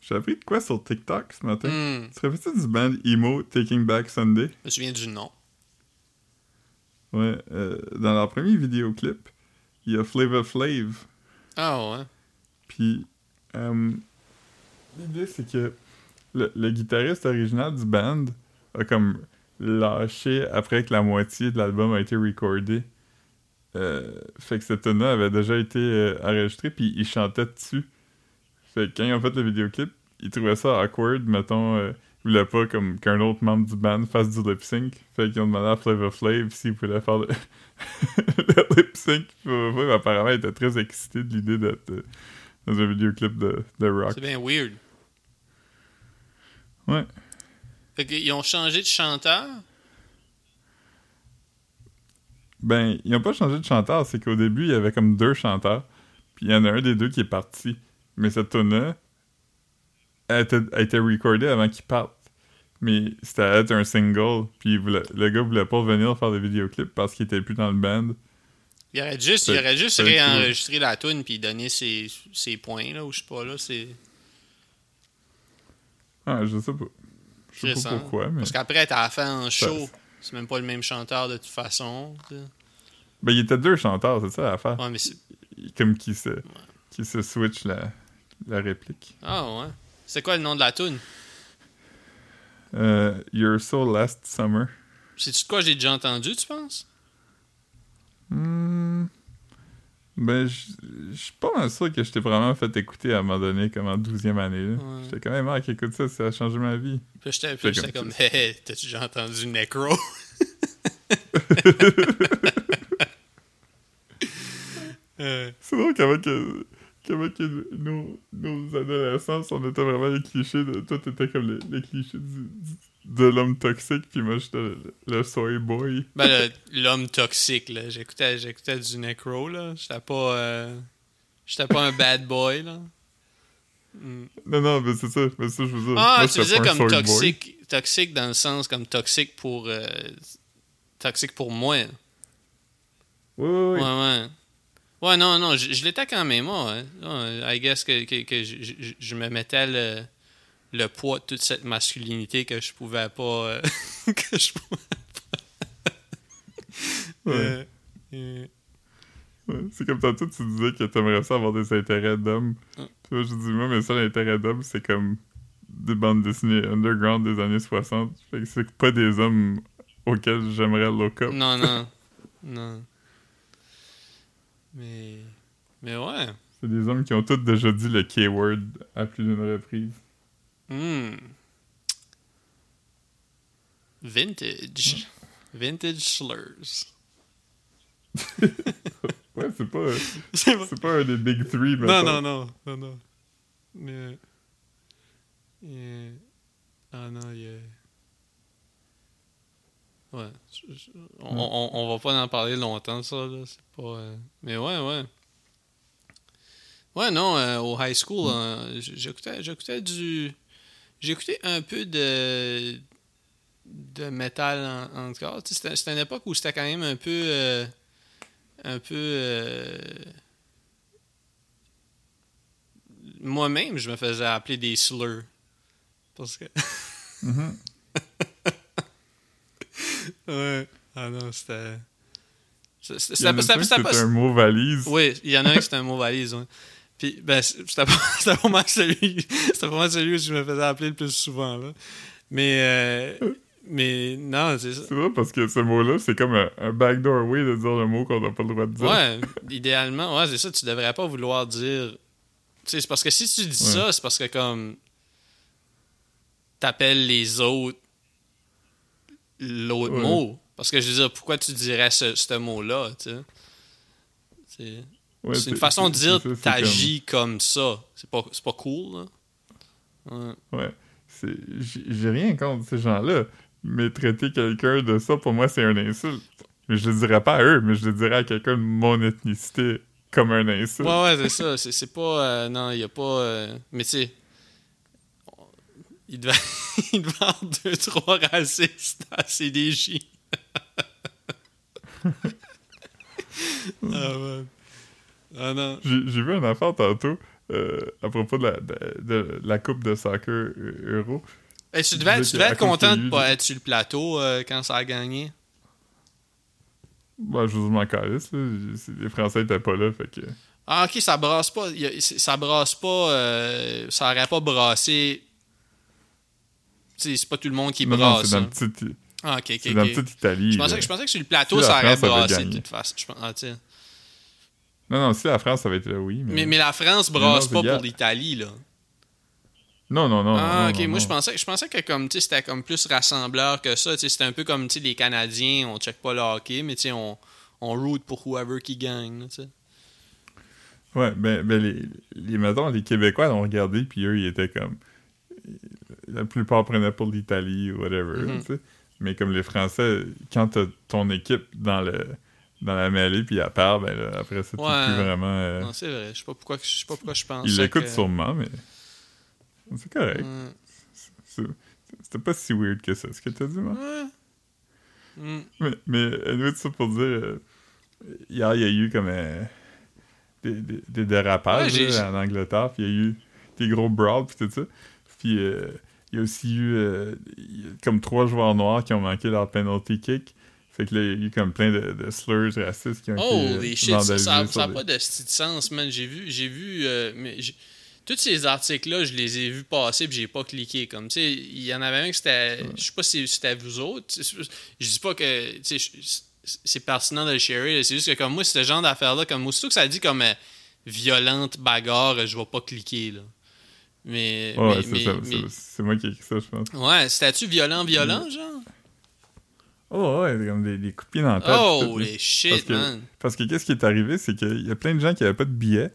S2: J'ai appris de quoi sur TikTok ce matin?
S1: Hmm.
S2: Tu te rappelles du band Emo Taking Back Sunday?
S1: Je me souviens du nom.
S2: Ouais. euh, dans leur premier vidéoclip, il y a Flavor Flav.
S1: Ah ouais.
S2: Puis, l'idée, c'est que le, le guitariste original du band a comme lâché après que la moitié de l'album a été recordé. Euh, fait que cette tune avait déjà été euh, enregistrée, puis il chantait dessus. Fait que quand ils ont fait le vidéoclip, ils trouvaient ça awkward, mettons, euh, ils voulaient pas comme qu'un autre membre du band fasse du lip sync. Fait qu'ils ont demandé à Flavor Flav s'il voulait faire le, lip sync. Apparemment était très excité de l'idée d'être euh, dans un vidéoclip de, de rock.
S1: C'est bien weird.
S2: Ouais.
S1: Fait qu'ils ont changé de chanteur?
S2: Ben, ils ont pas changé de chanteur, c'est qu'au début, il y avait comme deux chanteurs, puis il y en a un des deux qui est parti. Mais cette tune a été, a été recordée avant qu'il parte. Mais c'était à être un single, puis voulait- le gars voulait pas venir faire des vidéoclips parce qu'il était plus dans le band.
S1: Il aurait juste, il aurait juste réenregistré la tune puis donné ses, ses points, là, ou je sais pas, là, c'est...
S2: Ah, je sais pas. Je sais pas
S1: hein?
S2: pourquoi, mais...
S1: Parce qu'après, t'as fait un show.
S2: Ça-
S1: C'est même pas le même chanteur de toute façon. tu sais.
S2: Ben, il était deux chanteurs, c'est ça l'affaire.
S1: Ouais, mais c'est...
S2: Comme qui se, qui se switch la, la réplique.
S1: Ah ouais. C'est quoi le nom de la tune?
S2: Euh, You're So Last Summer.
S1: C'est-tu de quoi j'ai déjà entendu, tu penses?
S2: Hmm. Ben, je suis pas mal sûr que je t'ai vraiment fait écouter à un moment donné, comme en 12e année.
S1: Ouais.
S2: J'étais quand même, ah, écoute ça, ça a changé ma vie.
S1: Puis j'étais
S2: comme
S1: comme, hé, t'as-tu déjà entendu Necro? Euh,
S2: C'est drôle comment que, comment que nos, nos adolescents, on était vraiment les clichés de. Toi, t'étais comme les, les clichés du, du- de l'homme toxique, puis moi, j'étais le, le soy boy.
S1: ben, l'homme toxique, là. J'écoutais, j'écoutais du Necro, là. J'étais pas. euh, J'étais pas un bad boy, là. Mm.
S2: Non, non, mais c'est ça, mais ça, je veux dire.
S1: Ah,
S2: moi,
S1: tu disais comme
S2: soy boy.
S1: toxique. Toxique dans le sens comme toxique pour. euh, toxique pour moi.
S2: Oui, oui, oui.
S1: Ouais, ouais. Ouais, non, non, je, je l'étais quand même, moi. hein. Ouais, I guess que, que, que je, je- je me mettais le, le poids de toute cette masculinité que je pouvais pas. euh, que je pouvais pas.
S2: Ouais.
S1: Euh, euh,
S2: Ouais, C'est comme tantôt, tu disais que t'aimerais ça avoir des intérêts d'homme.
S1: Ouais.
S2: Puis moi, je dis, moi, mes seuls intérêts d'homme, c'est comme des bandes dessinées underground des années 60. Fait que c'est pas des hommes auxquels j'aimerais look up.
S1: non, non. Non. Mais. Mais ouais.
S2: C'est des hommes qui ont tous déjà dit le K-word à plus d'une reprise.
S1: Hmm. Vintage. Vintage slurs.
S2: Ouais, c'est pas,
S1: C'est pas-
S2: pas un des big three, mais
S1: Non, non, non, non, non. Mais. Yeah. Ah non, il y a. Ouais. On, on, on va pas en parler longtemps, ça, là. C'est pas. euh, Mais ouais, ouais. Ouais, non, euh, au high school, euh, j- j'écoutais, j'écoutais du. J'écoutais un peu de. de métal en, encore. C'était, c'était une époque où c'était quand même un peu. euh, un peu. euh, moi-même, je me faisais appeler des slurs. Parce que.
S2: Mhm.
S1: Ouais. Ah non, c'était. C'était
S2: un mot valise.
S1: Oui, il y en a un qui c'était un mot valise. Ouais. Puis, ben, c'était pas, pas mal celui. C'était pas mal celui où je me faisais appeler le plus souvent, là. Mais. euh, mais non, c'est ça.
S2: C'est vrai parce que ce mot-là, c'est comme un, un backdoor way de dire le mot qu'on n'a pas le droit de dire.
S1: Ouais, idéalement, ouais, c'est ça. Tu devrais pas vouloir dire. Tu sais, c'est parce que si tu dis
S2: Ouais.
S1: ça, c'est parce que comme. T'appelles les autres l'autre
S2: Ouais.
S1: mot. Parce que je veux dire, pourquoi tu dirais ce, ce mot-là, tu sais? C'est
S2: Ouais,
S1: une façon de dire t'agis comme ça. C'est pas, pas cool, là. Ouais.
S2: comme- J'ai rien contre ces gens-là, mais traiter quelqu'un de ça, pour moi, c'est un insulte. Mais je le dirais pas à eux, mais je le dirais à quelqu'un de mon ethnicité comme un insulte.
S1: Ouais, ouais, c'est ça. C'est, c'est pas. euh, non, il y a pas. euh, mais tu sais. Il devait, il devait avoir deux, trois racistes à CDJ. ah. Ah, non.
S2: J'ai vu une affaire tantôt euh, à propos de la, de, de la coupe de soccer euh, euro.
S1: Hey, tu devais, tu devais être content de pas être sur le plateau euh, quand ça a gagné.
S2: Bah, je vous m'en calisse, Les Français étaient pas là, fait que.
S1: Ah, ok, ça brasse pas. Ça brasse pas. euh, ça aurait pas brassé. C'est pas tout le monde qui
S2: Non, non,
S1: brasse.
S2: c'est dans,
S1: hein.
S2: le petit-
S1: Ah, ok, ok.
S2: c'est dans la petite Italie.
S1: Je pensais, que, je pensais que sur le plateau,
S2: Si
S1: ça aurait brassé de toute façon. Je ah.
S2: Non, non, si la France, ça va être là, oui. Mais,
S1: mais, mais la France brasse
S2: non,
S1: pas pour l'Italie, là.
S2: Non, non, non.
S1: ah, ok.
S2: non,
S1: Moi, je pensais, je pensais que comme, c'était comme plus rassembleur que ça. C'était un peu comme les Canadiens, on check pas le hockey, mais on, on root pour whoever qui gagne. là.
S2: Ouais, ben, ben les, les, mettons, les Québécois l'ont regardé, puis eux, ils étaient comme. La plupart prenaient pour l'Italie ou whatever,
S1: Mhm.
S2: sais. Mais comme les Français, quand t'as ton équipe dans le dans la mêlée, puis à part, ben là, après
S1: Ouais.
S2: plus vraiment. euh,
S1: Non, c'est vrai. Je sais pas pourquoi, je sais pas pourquoi je pense.
S2: ils l'écoutent
S1: que...
S2: sûrement, mais. C'est correct. C'est- C'était pas si weird que ça, ce que t'as dit, moi.
S1: Mm.
S2: Mais, mais anyway, ça pour dire, euh, hier, il y a eu comme euh, des, des, des dérapages
S1: Ouais, j'ai-
S2: là, en Angleterre, puis il y a eu des gros brawls, puis tout ça. Puis euh, il y a aussi eu euh, comme trois joueurs noirs qui ont manqué leur penalty kick. Fait que là, il y a eu comme plein de, de slurs racistes qui ont
S1: Oh,
S2: été
S1: les shit, ça n'a pas de style de sens, man. J'ai vu, j'ai vu, euh, mais tous ces articles-là, je les ai vus passer puis j'ai pas cliqué. Comme, tu sais, il y en avait un que c'était, je sais pas si c'était vous autres. Je dis pas que, tu sais, je- c'est pertinent de le sharer. C'est juste que comme moi, ce genre d'affaire-là, comme aussitôt que ça dit comme euh, violente bagarre, je vais pas cliquer, là. Mais,
S2: Ouais, c'est
S1: mais-
S2: c'est- moi qui ai écrit ça, je pense.
S1: ouais, c'était-tu violent, violent, genre?
S2: Oh, ouais, comme des, des coups de pied dans la tête.
S1: Oh,
S2: tout,
S1: les shit,
S2: Parce que-
S1: man.
S2: Parce que qu'est-ce qui est arrivé, c'est qu'il y a plein de gens qui avaient pas de billets,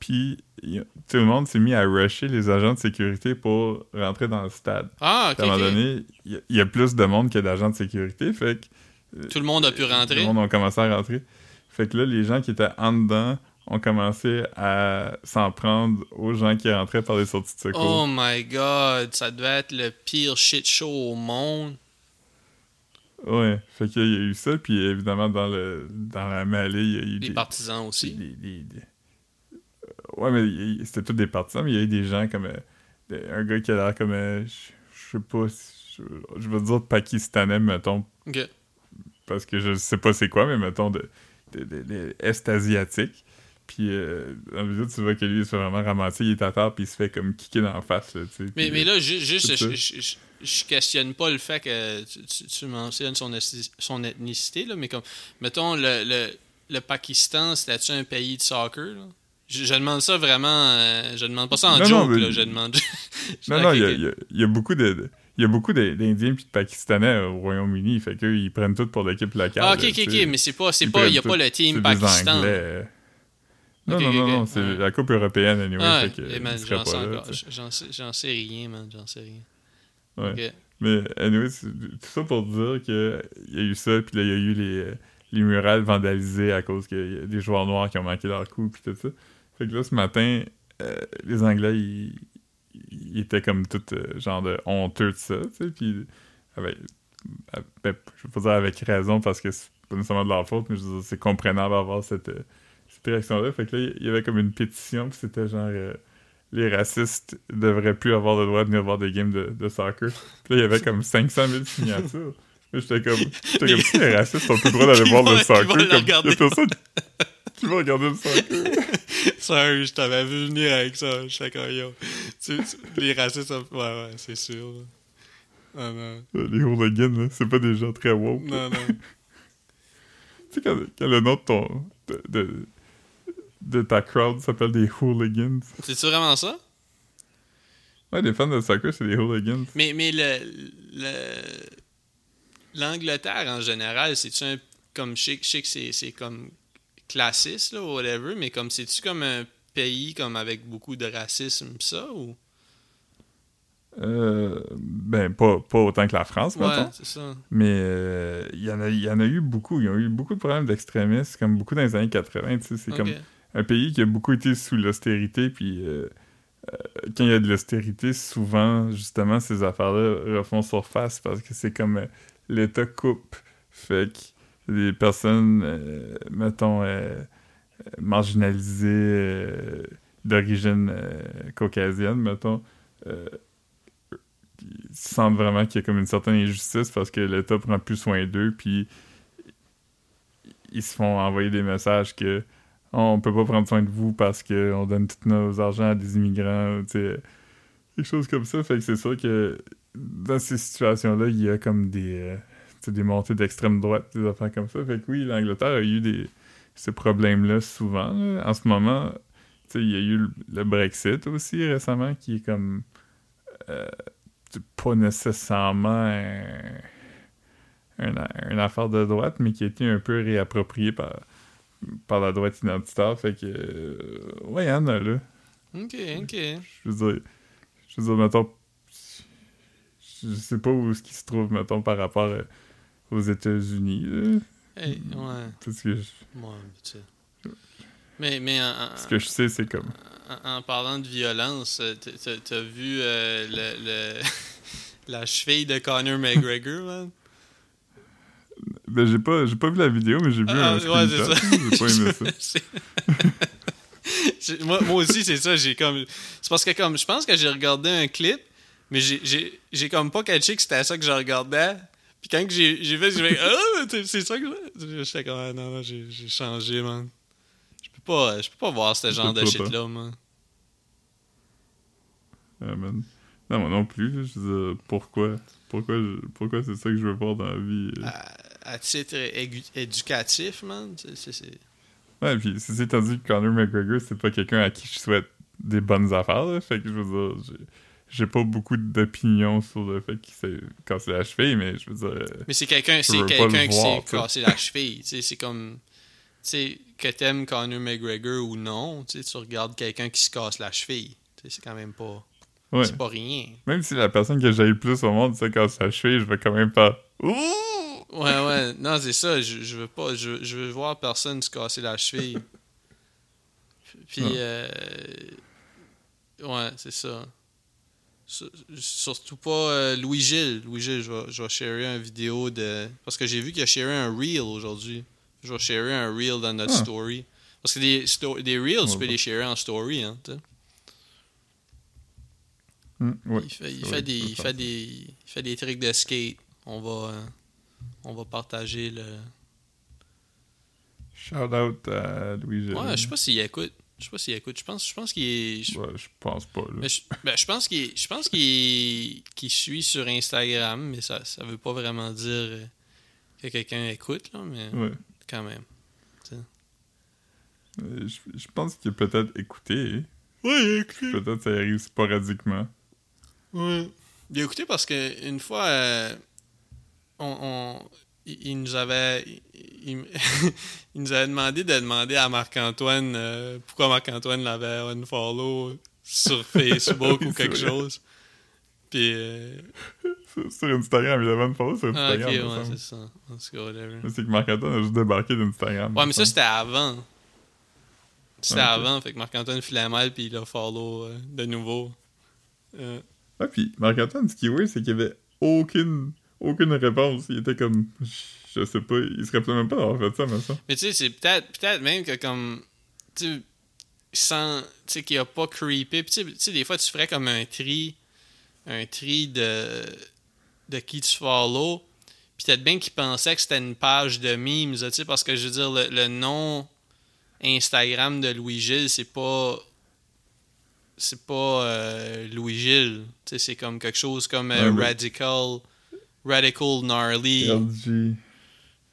S2: puis tout le monde s'est mis à rusher les agents de sécurité pour rentrer dans le stade.
S1: Ah, ok.
S2: Puis à un moment donné, il y y, a plus de monde que d'agents de sécurité, fait que
S1: Tout le monde a pu
S2: tout
S1: rentrer.
S2: le monde a commencé à rentrer. Fait que là, les gens qui étaient en dedans ont commencé à s'en prendre aux gens qui rentraient par les sorties de secours.
S1: Oh my god, ça devait être le pire shit show au monde.
S2: Ouais, fait qu'il y a eu ça, puis évidemment, dans, le, dans la mêlée, il y a eu
S1: Les
S2: des...
S1: partisans aussi.
S2: des- des- des- Ouais, mais c'était tous des partisans, mais il y a eu des gens comme... euh, des- un gars qui a l'air comme... euh, je sais pas... si- Je, veux dire pakistanais, mettons, parce que je sais pas c'est quoi, mais mettons de, de, de- de Est-Asiatique. Puis euh, tu vois que lui, il se fait vraiment ramasser, il est à terre, puis il se fait comme kicker dans la face, là, tu sais.
S1: Mais, mais là, ju- juste, je, je, questionne pas le fait que tu, mentionnes son, son ethnicité, là, mais comme, mettons, le, le, le Pakistan, c'était-tu un pays de soccer? Là? Je, je demande ça vraiment, euh, je demande pas ça en
S2: Non, non,
S1: joke,
S2: mais-
S1: là, je demande.
S2: Non, non, il y a- il y, beaucoup de... il y a beaucoup d'Indiens puis de Pakistanais au Royaume-Uni, fait qu'eux, ils prennent tout pour l'équipe locale.
S1: Ah, ok,
S2: là,
S1: ok, ok, mais c'est pas, pas, il y a pas le team Pakistan.
S2: Anglais, euh. Non, non, non, non, c'est
S1: Ouais.
S2: la Coupe européenne, anyway,
S1: Ah,
S2: fait que
S1: j'en sais, encore- j'en sais, j'en sais rien, man, j'en sais rien.
S2: Ouais. Mais, anyway, tout ça pour dire qu'il y a eu ça, puis là, il y a eu les, euh, les murales vandalisées à cause qu'il y a des joueurs noirs qui ont manqué leur coup, puis tout ça. Fait que là, ce matin, euh, les Anglais, ils, ils étaient comme tout euh, genre de honteux de ça, tu sais, puis avec, avec- ben, je veux pas dire avec raison, parce que c'est pas nécessairement de leur faute, mais je veux dire, c'est comprenable d'avoir cette, euh, cette réaction-là. Fait que là, il y avait comme une pétition, puis c'était genre... euh, les racistes devraient plus avoir le droit de venir voir des games de, de soccer. Puis là, il y avait comme 500 000 signatures. J'étais comme, j'étais comme si les racistes ont plus le droit d'aller voir le soccer. Comme, il y
S1: regarder.
S2: a personne qui va regarder le soccer.
S1: Sérieux, je t'avais vu venir avec ça. J'étais comme, yo. Tu- tu- les racistes, ouais, ouais, c'est sûr. là. Ah, non,
S2: Les hooligans, là, c'est pas des gens très woke.
S1: non, non.
S2: Tu sais, quand, quand le nom de ton. de, de, de ta crowd s'appelle des hooligans.
S1: C'est-tu vraiment ça?
S2: Ouais, les fans de soccer, c'est des hooligans.
S1: Mais, mais le, le- l'Angleterre en général, c'est-tu un. Comme je sais, que c'est, comme classiste, là, ou whatever, mais comme c'est-tu comme un pays comme avec beaucoup de racisme, ça, ou?
S2: Euh, ben, pas, pas autant que la France,
S1: Ouais, ça.
S2: Mais euh, il y, en a- y en a eu beaucoup. Il y a eu beaucoup de problèmes d'extrémistes, comme beaucoup dans les années 80. tu sais, C'est comme un pays qui a beaucoup été sous l'austérité. Puis euh, euh, quand il y a de l'austérité, souvent, justement, ces affaires-là refont surface parce que c'est comme euh, l'État coupe. Fait que les personnes, mettons, marginalisées d'origine caucasienne, mettons, sentent vraiment qu'il y a comme une certaine injustice parce que l'État prend plus soin d'eux, puis ils se font envoyer des messages que on peut pas prendre soin de vous parce qu'on donne tous nos argent à des immigrants, tu quelque chose comme ça. Fait que c'est sûr que dans ces situations-là, il y a comme des, euh, des montées d'extrême droite, des affaires comme ça. Fait que oui, l'Angleterre a eu des, ces problèmes-là souvent. En ce moment, il y a eu le, Brexit aussi récemment qui est comme euh, pas nécessairement un- un- une affaire de droite, mais qui a été un peu réappropriée par, par la droite identitaire. Fait que, euh, ouais, il y en a là.
S1: Ok, ok.
S2: Je veux dire, je veux dire, mettons, je sais pas où est-ce qu'il se trouve, mettons, par rapport euh, aux États-Unis.
S1: Hey, ouais.
S2: Tout ce que je,
S1: Ouais, tu sais. Mais, mais en, en-
S2: ce que je sais, c'est comme.
S1: en- en parlant de violence, euh, t'as- vu euh, le, le- la cheville de Conor McGregor, man?
S2: Ben, j'ai pas, j'ai pas vu la vidéo, mais j'ai vu
S1: Ah,
S2: un
S1: ouais, c'est
S2: screenshot.
S1: ça.
S2: J'ai pas aimé ça.
S1: Moi, moi aussi, c'est ça. J'ai comme. C'est parce que comme je pense que j'ai regardé un clip, mais j'ai- j'ai j'ai comme pas catché que c'était ça que je regardais. Puis quand j'ai j'ai fait, j'ai fait Ah, c'est ça que je- j'étais comme ah, non, non, j'ai j'ai changé, man. Je peux pas, je peux pas voir ce genre de
S2: pas.
S1: shit-là, man.
S2: Ah, man. Non, moi non plus. là, Je pourquoi? Pourquoi, je- pourquoi c'est ça que je veux voir dans la vie? euh?
S1: À, titre éducatif, man. c'est- c'est- c'est-
S2: Ouais, puis ceci étant dit que Conor McGregor, c'est pas quelqu'un à qui je souhaite des bonnes affaires, là. Fait que je veux dire, j'ai- pas beaucoup d'opinions sur le fait qu'il s'est cassé la cheville, mais je veux dire.
S1: Mais c'est quelqu'un c'est quelqu'un qui s'est cassé la cheville. Tu sais, c'est comme. Tu sais, que t'aimes Conor McGregor ou non, tu sais, tu regardes quelqu'un qui se casse la cheville. Tu sais, c'est quand même pas.
S2: ouais.
S1: C'est pas rien.
S2: Même si la personne que j'ai le plus au monde se casse la cheville, je vais quand même pas. Ouh!
S1: Ouais, ouais. Non, c'est ça. Je, je veux pas. Je, je veux voir personne se casser la cheville. Puis,
S2: Ah.
S1: euh, ouais, c'est ça. Sur- Surtout pas euh, Louis-Gilles. Louis-Gilles, je vais, je vais sharer une vidéo de. Parce que j'ai vu qu'il a sharé un reel aujourd'hui. Je vais sharer un reel dans notre
S2: Ah.
S1: story. Parce que des, sto- des reels, tu
S2: Ouais,
S1: peux
S2: bon.
S1: les sharer en story, hein,
S2: ouais.
S1: Il fait, il fait des, il fait des, il fait des trucs de skate. On va, euh, on va partager le.
S2: Shout out à Louis.
S1: Ouais, je sais pas s'il écoute. Je sais pas s'il écoute. Je pense, je pense qu'il est. je-
S2: Ouais, je pense pas, là.
S1: mais je, ben, je pense qu'il est- je pense qu'il qu'il suit sur Instagram, mais ça ça veut pas vraiment dire que quelqu'un écoute là, mais
S2: Ouais.
S1: quand même.
S2: Euh, Je, je pense qu'il a peut-être écouté.
S1: Ouais, écoute.
S2: Peut-être ça arrive sporadiquement.
S1: Ouais. Il a écouté parce que une fois, euh, on, on- il, nous avait, il, nous avait demandé de demander à Marc-Antoine euh, pourquoi Marc-Antoine l'avait unfollow sur Facebook
S2: Oui,
S1: ou quelque
S2: vrai.
S1: chose. Puis, euh,
S2: Sur, sur Instagram, il avait photo sur
S1: ah, ok,
S2: Instagram. me
S1: ouais, c'est ça.
S2: C'est que Marc-Antoine a juste débarqué d'Instagram.
S1: Ouais, mais ça, c'était avant. C'était
S2: Ah, ok.
S1: avant, fait que Marc-Antoine filait mal, puis il a follow euh, de nouveau.
S2: Ouais, puis Marc-Antoine, ce qui est weird, c'est qu'il y avait aucune, aucune réponse. Il était comme. Je sais pas, il se rappelait même pas d'avoir fait ça, mais ça.
S1: Mais tu sais, c'est peut-être peut-être même que comme. Tu sans. Tu sais, qu'il a pas creepé. Puis tu sais- des fois, tu ferais comme un tri. Un tri de. de qui tu follow. Puis peut-être bien qu'il pensait que c'était une page de memes, tu sais, parce que je veux dire, le, le nom Instagram de Louis-Gilles, c'est pas. C'est pas euh, Louis-Gilles. Tu sais, c'est comme quelque chose comme euh, Radical. Radical Gnarly.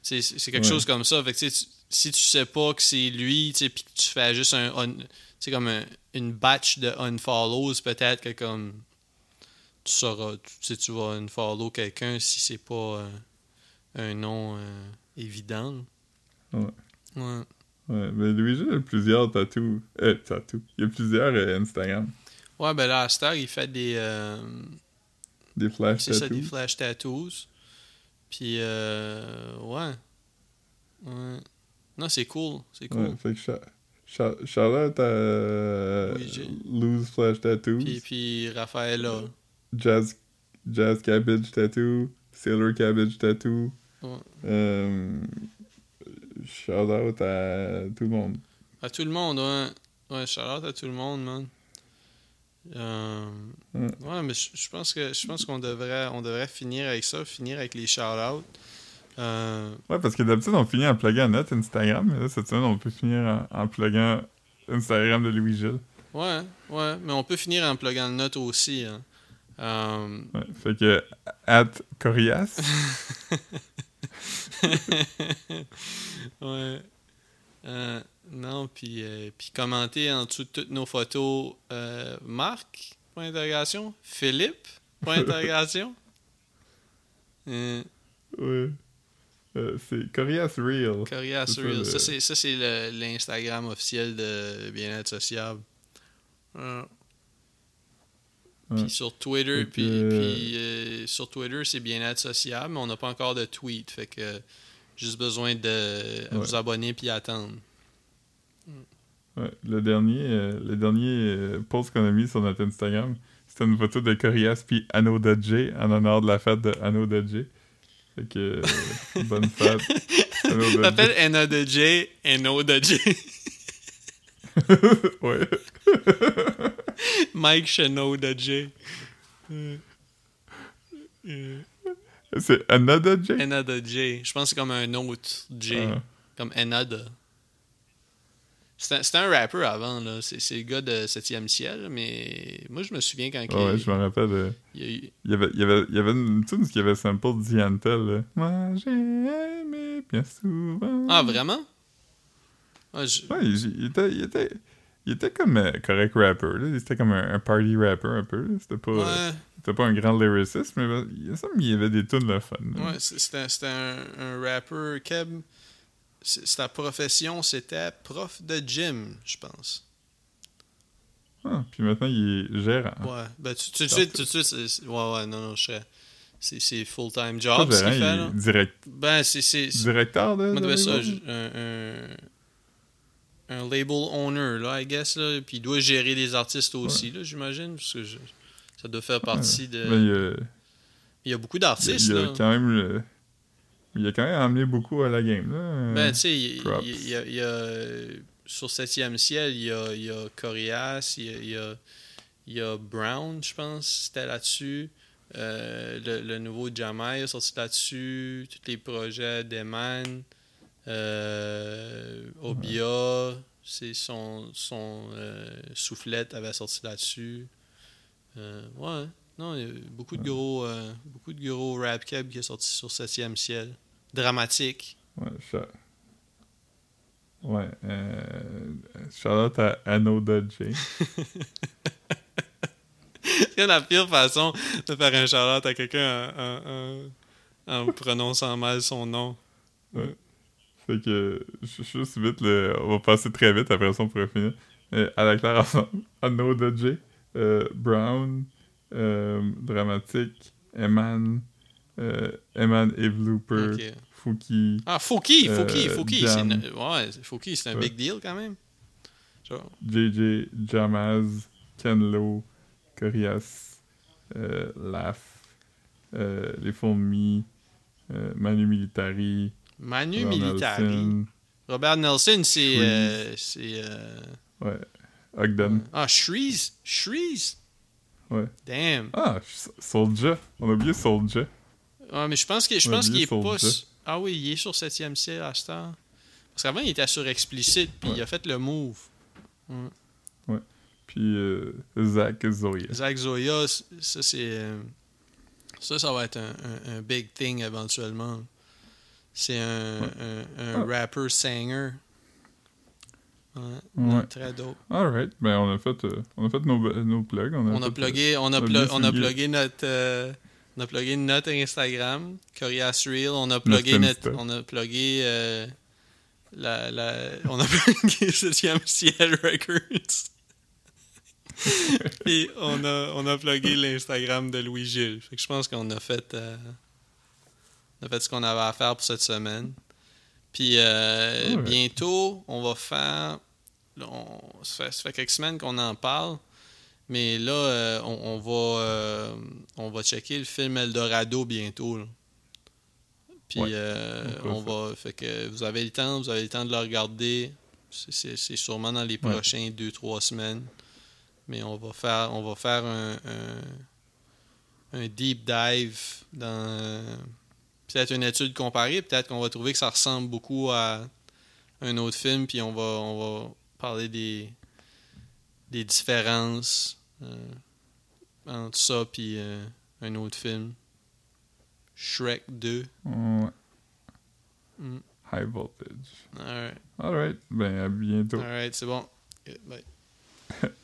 S1: C'est quelque
S2: Ouais.
S1: chose comme ça. Fait que, tu si tu sais pas que c'est lui, tu sais, puis que tu fais juste un, un- comme un- une batch de unfollows, peut-être que comme tu sauras, tu sais, tu vas unfollow quelqu'un si c'est pas euh, un nom euh, évident.
S2: Ouais.
S1: Ouais.
S2: Ouais, mais Luigi a plusieurs tatous. Euh, tatous. Il y a plusieurs euh, Instagram.
S1: Ouais, ben là, heure, il fait des, euh,
S2: Des flash
S1: c'est ça, des
S2: tattoos.
S1: flash tattoos. Puis, euh, ouais. Ouais. Non, c'est cool. C'est cool.
S2: Ouais, fait que shout- shout shout out à euh,
S1: Luigi.
S2: Lose Flash Tattoos,
S1: Puis, puis Raphaël
S2: Jazz, Jazz Cabbage Tattoo, Sailor Cabbage Tattoo.
S1: Ouais.
S2: Euh, shout out à tout le monde.
S1: À tout le monde, ouais. Ouais, shout out à tout le monde, man. Euh,
S2: Ouais.
S1: ouais, mais je je pense que je pense qu'on devrait on devrait finir avec ça, finir avec les shout outs. Euh,
S2: Ouais, parce que d'habitude, on finit en pluguant notre Instagram, mais là, cette semaine, on peut finir en, en pluguant Instagram de Louis-Gilles.
S1: ouais, ouais, mais on peut finir en pluguant le note aussi. Hein. Euh,
S2: Ouais, fait que, at Corias,
S1: ouais. Non, puis euh, puis commenter en dessous de toutes nos photos euh, Marc point d'interrogation, Philippe point d'interrogation. Euh,
S2: ouais. Euh, c'est Corias Real.
S1: Corias
S2: C'est ça,
S1: Reels.
S2: le-
S1: Ça, c'est, ça, c'est le- l'Instagram officiel de Bien-être sociable. Euh,
S2: Ouais.
S1: Puis sur Twitter, puis, puis, sur Twitter, c'est Bien-être sociable, mais on n'a pas encore de tweet. Fait que juste besoin de
S2: Ouais.
S1: vous abonner puis attendre.
S2: Ouais, le dernier, euh, le dernier euh, post qu'on a mis sur notre Instagram, c'était une photo de Corias puis Anno Dodge en honneur de la fête de Anno Dodge. Fait que, euh, bonne fête. Anno
S1: Ça
S2: Dodge.
S1: s'appelle N.A. de J, N.O. de J.
S2: ouais.
S1: Mike. Euh, euh,
S2: C'est Another J?
S1: Enada J. Je pense que c'est comme un autre J.
S2: Ah.
S1: Comme Enada. C'était c'était un rapper avant, là. C'est le gars de 7e ciel, mais moi, je me souviens quand
S2: Ah ouais,
S1: il,
S2: je me rappelle. euh,
S1: il y a eu...
S2: Il y avait, il y avait, il y avait une tune qui avait sample Diantel. là. Moi, j'ai aimé bien souvent.
S1: Ah, vraiment? Ah, je-
S2: Ouais, il, il était, il, était, il était comme euh, correct rapper. Là. Il était comme un, un party rapper un peu. C'était pas,
S1: Ouais,
S2: c'était pas un grand lyriciste, mais ben, il, me semble qu'il y avait des tunes le fun. là.
S1: ouais, c'était un, un rapper. Keb, sa profession, c'était prof de gym, je pense.
S2: Ah, puis maintenant, il est gérant.
S1: Ouais, ben tu- tout de suite, tout de suite, ouais, ouais, non, non, je. C'est full-time job, ce qu'il
S2: il
S1: fait, là.
S2: direct,
S1: Ben, c'est...
S2: directeur de.
S1: Moi,
S2: de
S1: devait ça, un, un, un label owner, là, I guess, là. Puis il doit gérer les artistes aussi, là, j'imagine, parce que je- ça doit faire partie de...
S2: Ben, il, a-
S1: Il y a beaucoup
S2: il a-
S1: d'artistes,
S2: il a
S1: là.
S2: quand même. le- il a quand même amené beaucoup à la game. Là.
S1: Ben, tu sais, il, il-
S2: props.
S1: il y a, il y a- sur 7e ciel, il y a, il y a Corias, il y a, il y a, a Brown, je pense, c'était là-dessus. Euh, le, le nouveau Jamai est sorti là-dessus. Tous les projets d'Eman. Euh, Obia, c'est son, son euh, soufflette avait sorti là-dessus. Euh, ouais, non, il y a beaucoup de gros, euh, beaucoup de gros rap cab qui est sorti sur 7e ciel. Dramatique.
S2: Ouais, cha- Ouais, euh... Shout-out à Anoda J.
S1: C'est la pire façon de faire un shout à quelqu'un en, en- en- en prononçant mal son nom.
S2: Fait que, ju- juste vite, le... on va passer très vite, après ça on pourrait finir. Euh, à la claire ensemble, Anoda J, euh, Brown, Dramatique, Eman, euh, Eman Eve Looper,
S1: Ok.
S2: Fouki,
S1: Ah, Fouki, Fouki,
S2: Euh,
S1: Fouki.
S2: Jam.
S1: c'est une- Ouais, Fouki, c'est un
S2: Ouais.
S1: big deal quand même. Genre,
S2: JJ, Jamaz, Kenlo, Corias, euh, Laugh, euh, Les Fourmis, euh, Manu Militari,
S1: Manu
S2: Robert
S1: Militari.
S2: Nelson,
S1: Robert Nelson, c'est. Euh, euh,
S2: ouais, Ogden.
S1: Ah, Shreeze. Shreeze.
S2: Ouais.
S1: Damn.
S2: Ah, Soulja. On a oublié Soulja.
S1: Ah, mais je pense qu'il est pas. Ah oui, il est sur 7e ciel à cette heure. Parce qu'avant, il était sur Explicit, puis
S2: Ouais.
S1: il a fait le move.
S2: Puis euh, Zach Zoya.
S1: Zach Zoya, ça c'est. euh, Ça, ça va être un, un- un big thing éventuellement. C'est un,
S2: Ouais.
S1: un, un
S2: Ah.
S1: rapper singer. Ouais,
S2: Ouais.
S1: Très dope.
S2: Alright, ben on a fait, euh, on a fait nos, nos plugs. On a,
S1: On a
S2: fait,
S1: plugué, on a,
S2: bien
S1: on a plugué notre. euh, on a plugué notre Instagram, Corias Reel. On a plugué notre. On a plugué. euh, la, la, on a plugué 7e Ciel Records. Puis on a, on a plugué l'Instagram de Louis Gilles. Fait que je pense qu'on a fait. euh, on a fait ce qu'on avait à faire pour cette semaine. Puis euh, bientôt, on va faire. on- ça, fait, ça fait quelques semaines qu'on en parle. Mais là, euh, on, on va, euh, on va checker le film Eldorado bientôt. là. Puis
S2: Ouais,
S1: euh,
S2: on ça.
S1: va. Fait que vous avez le temps, vous avez le temps de le regarder. C'est- sûrement dans les
S2: Ouais.
S1: prochains 2-3 semaines. Mais on va faire, on va faire un, un, un deep dive dans peut-être une étude comparée. Peut-être qu'on va trouver que ça ressemble beaucoup à un autre film. Puis on va, on va parler des, des différences euh, entre ça puis euh, un autre film. Shrek 2.
S2: Ouais.
S1: Mm.
S2: High voltage.
S1: Alright,
S2: Alright, ben à bientôt.
S1: alright, c'est bon. Bye.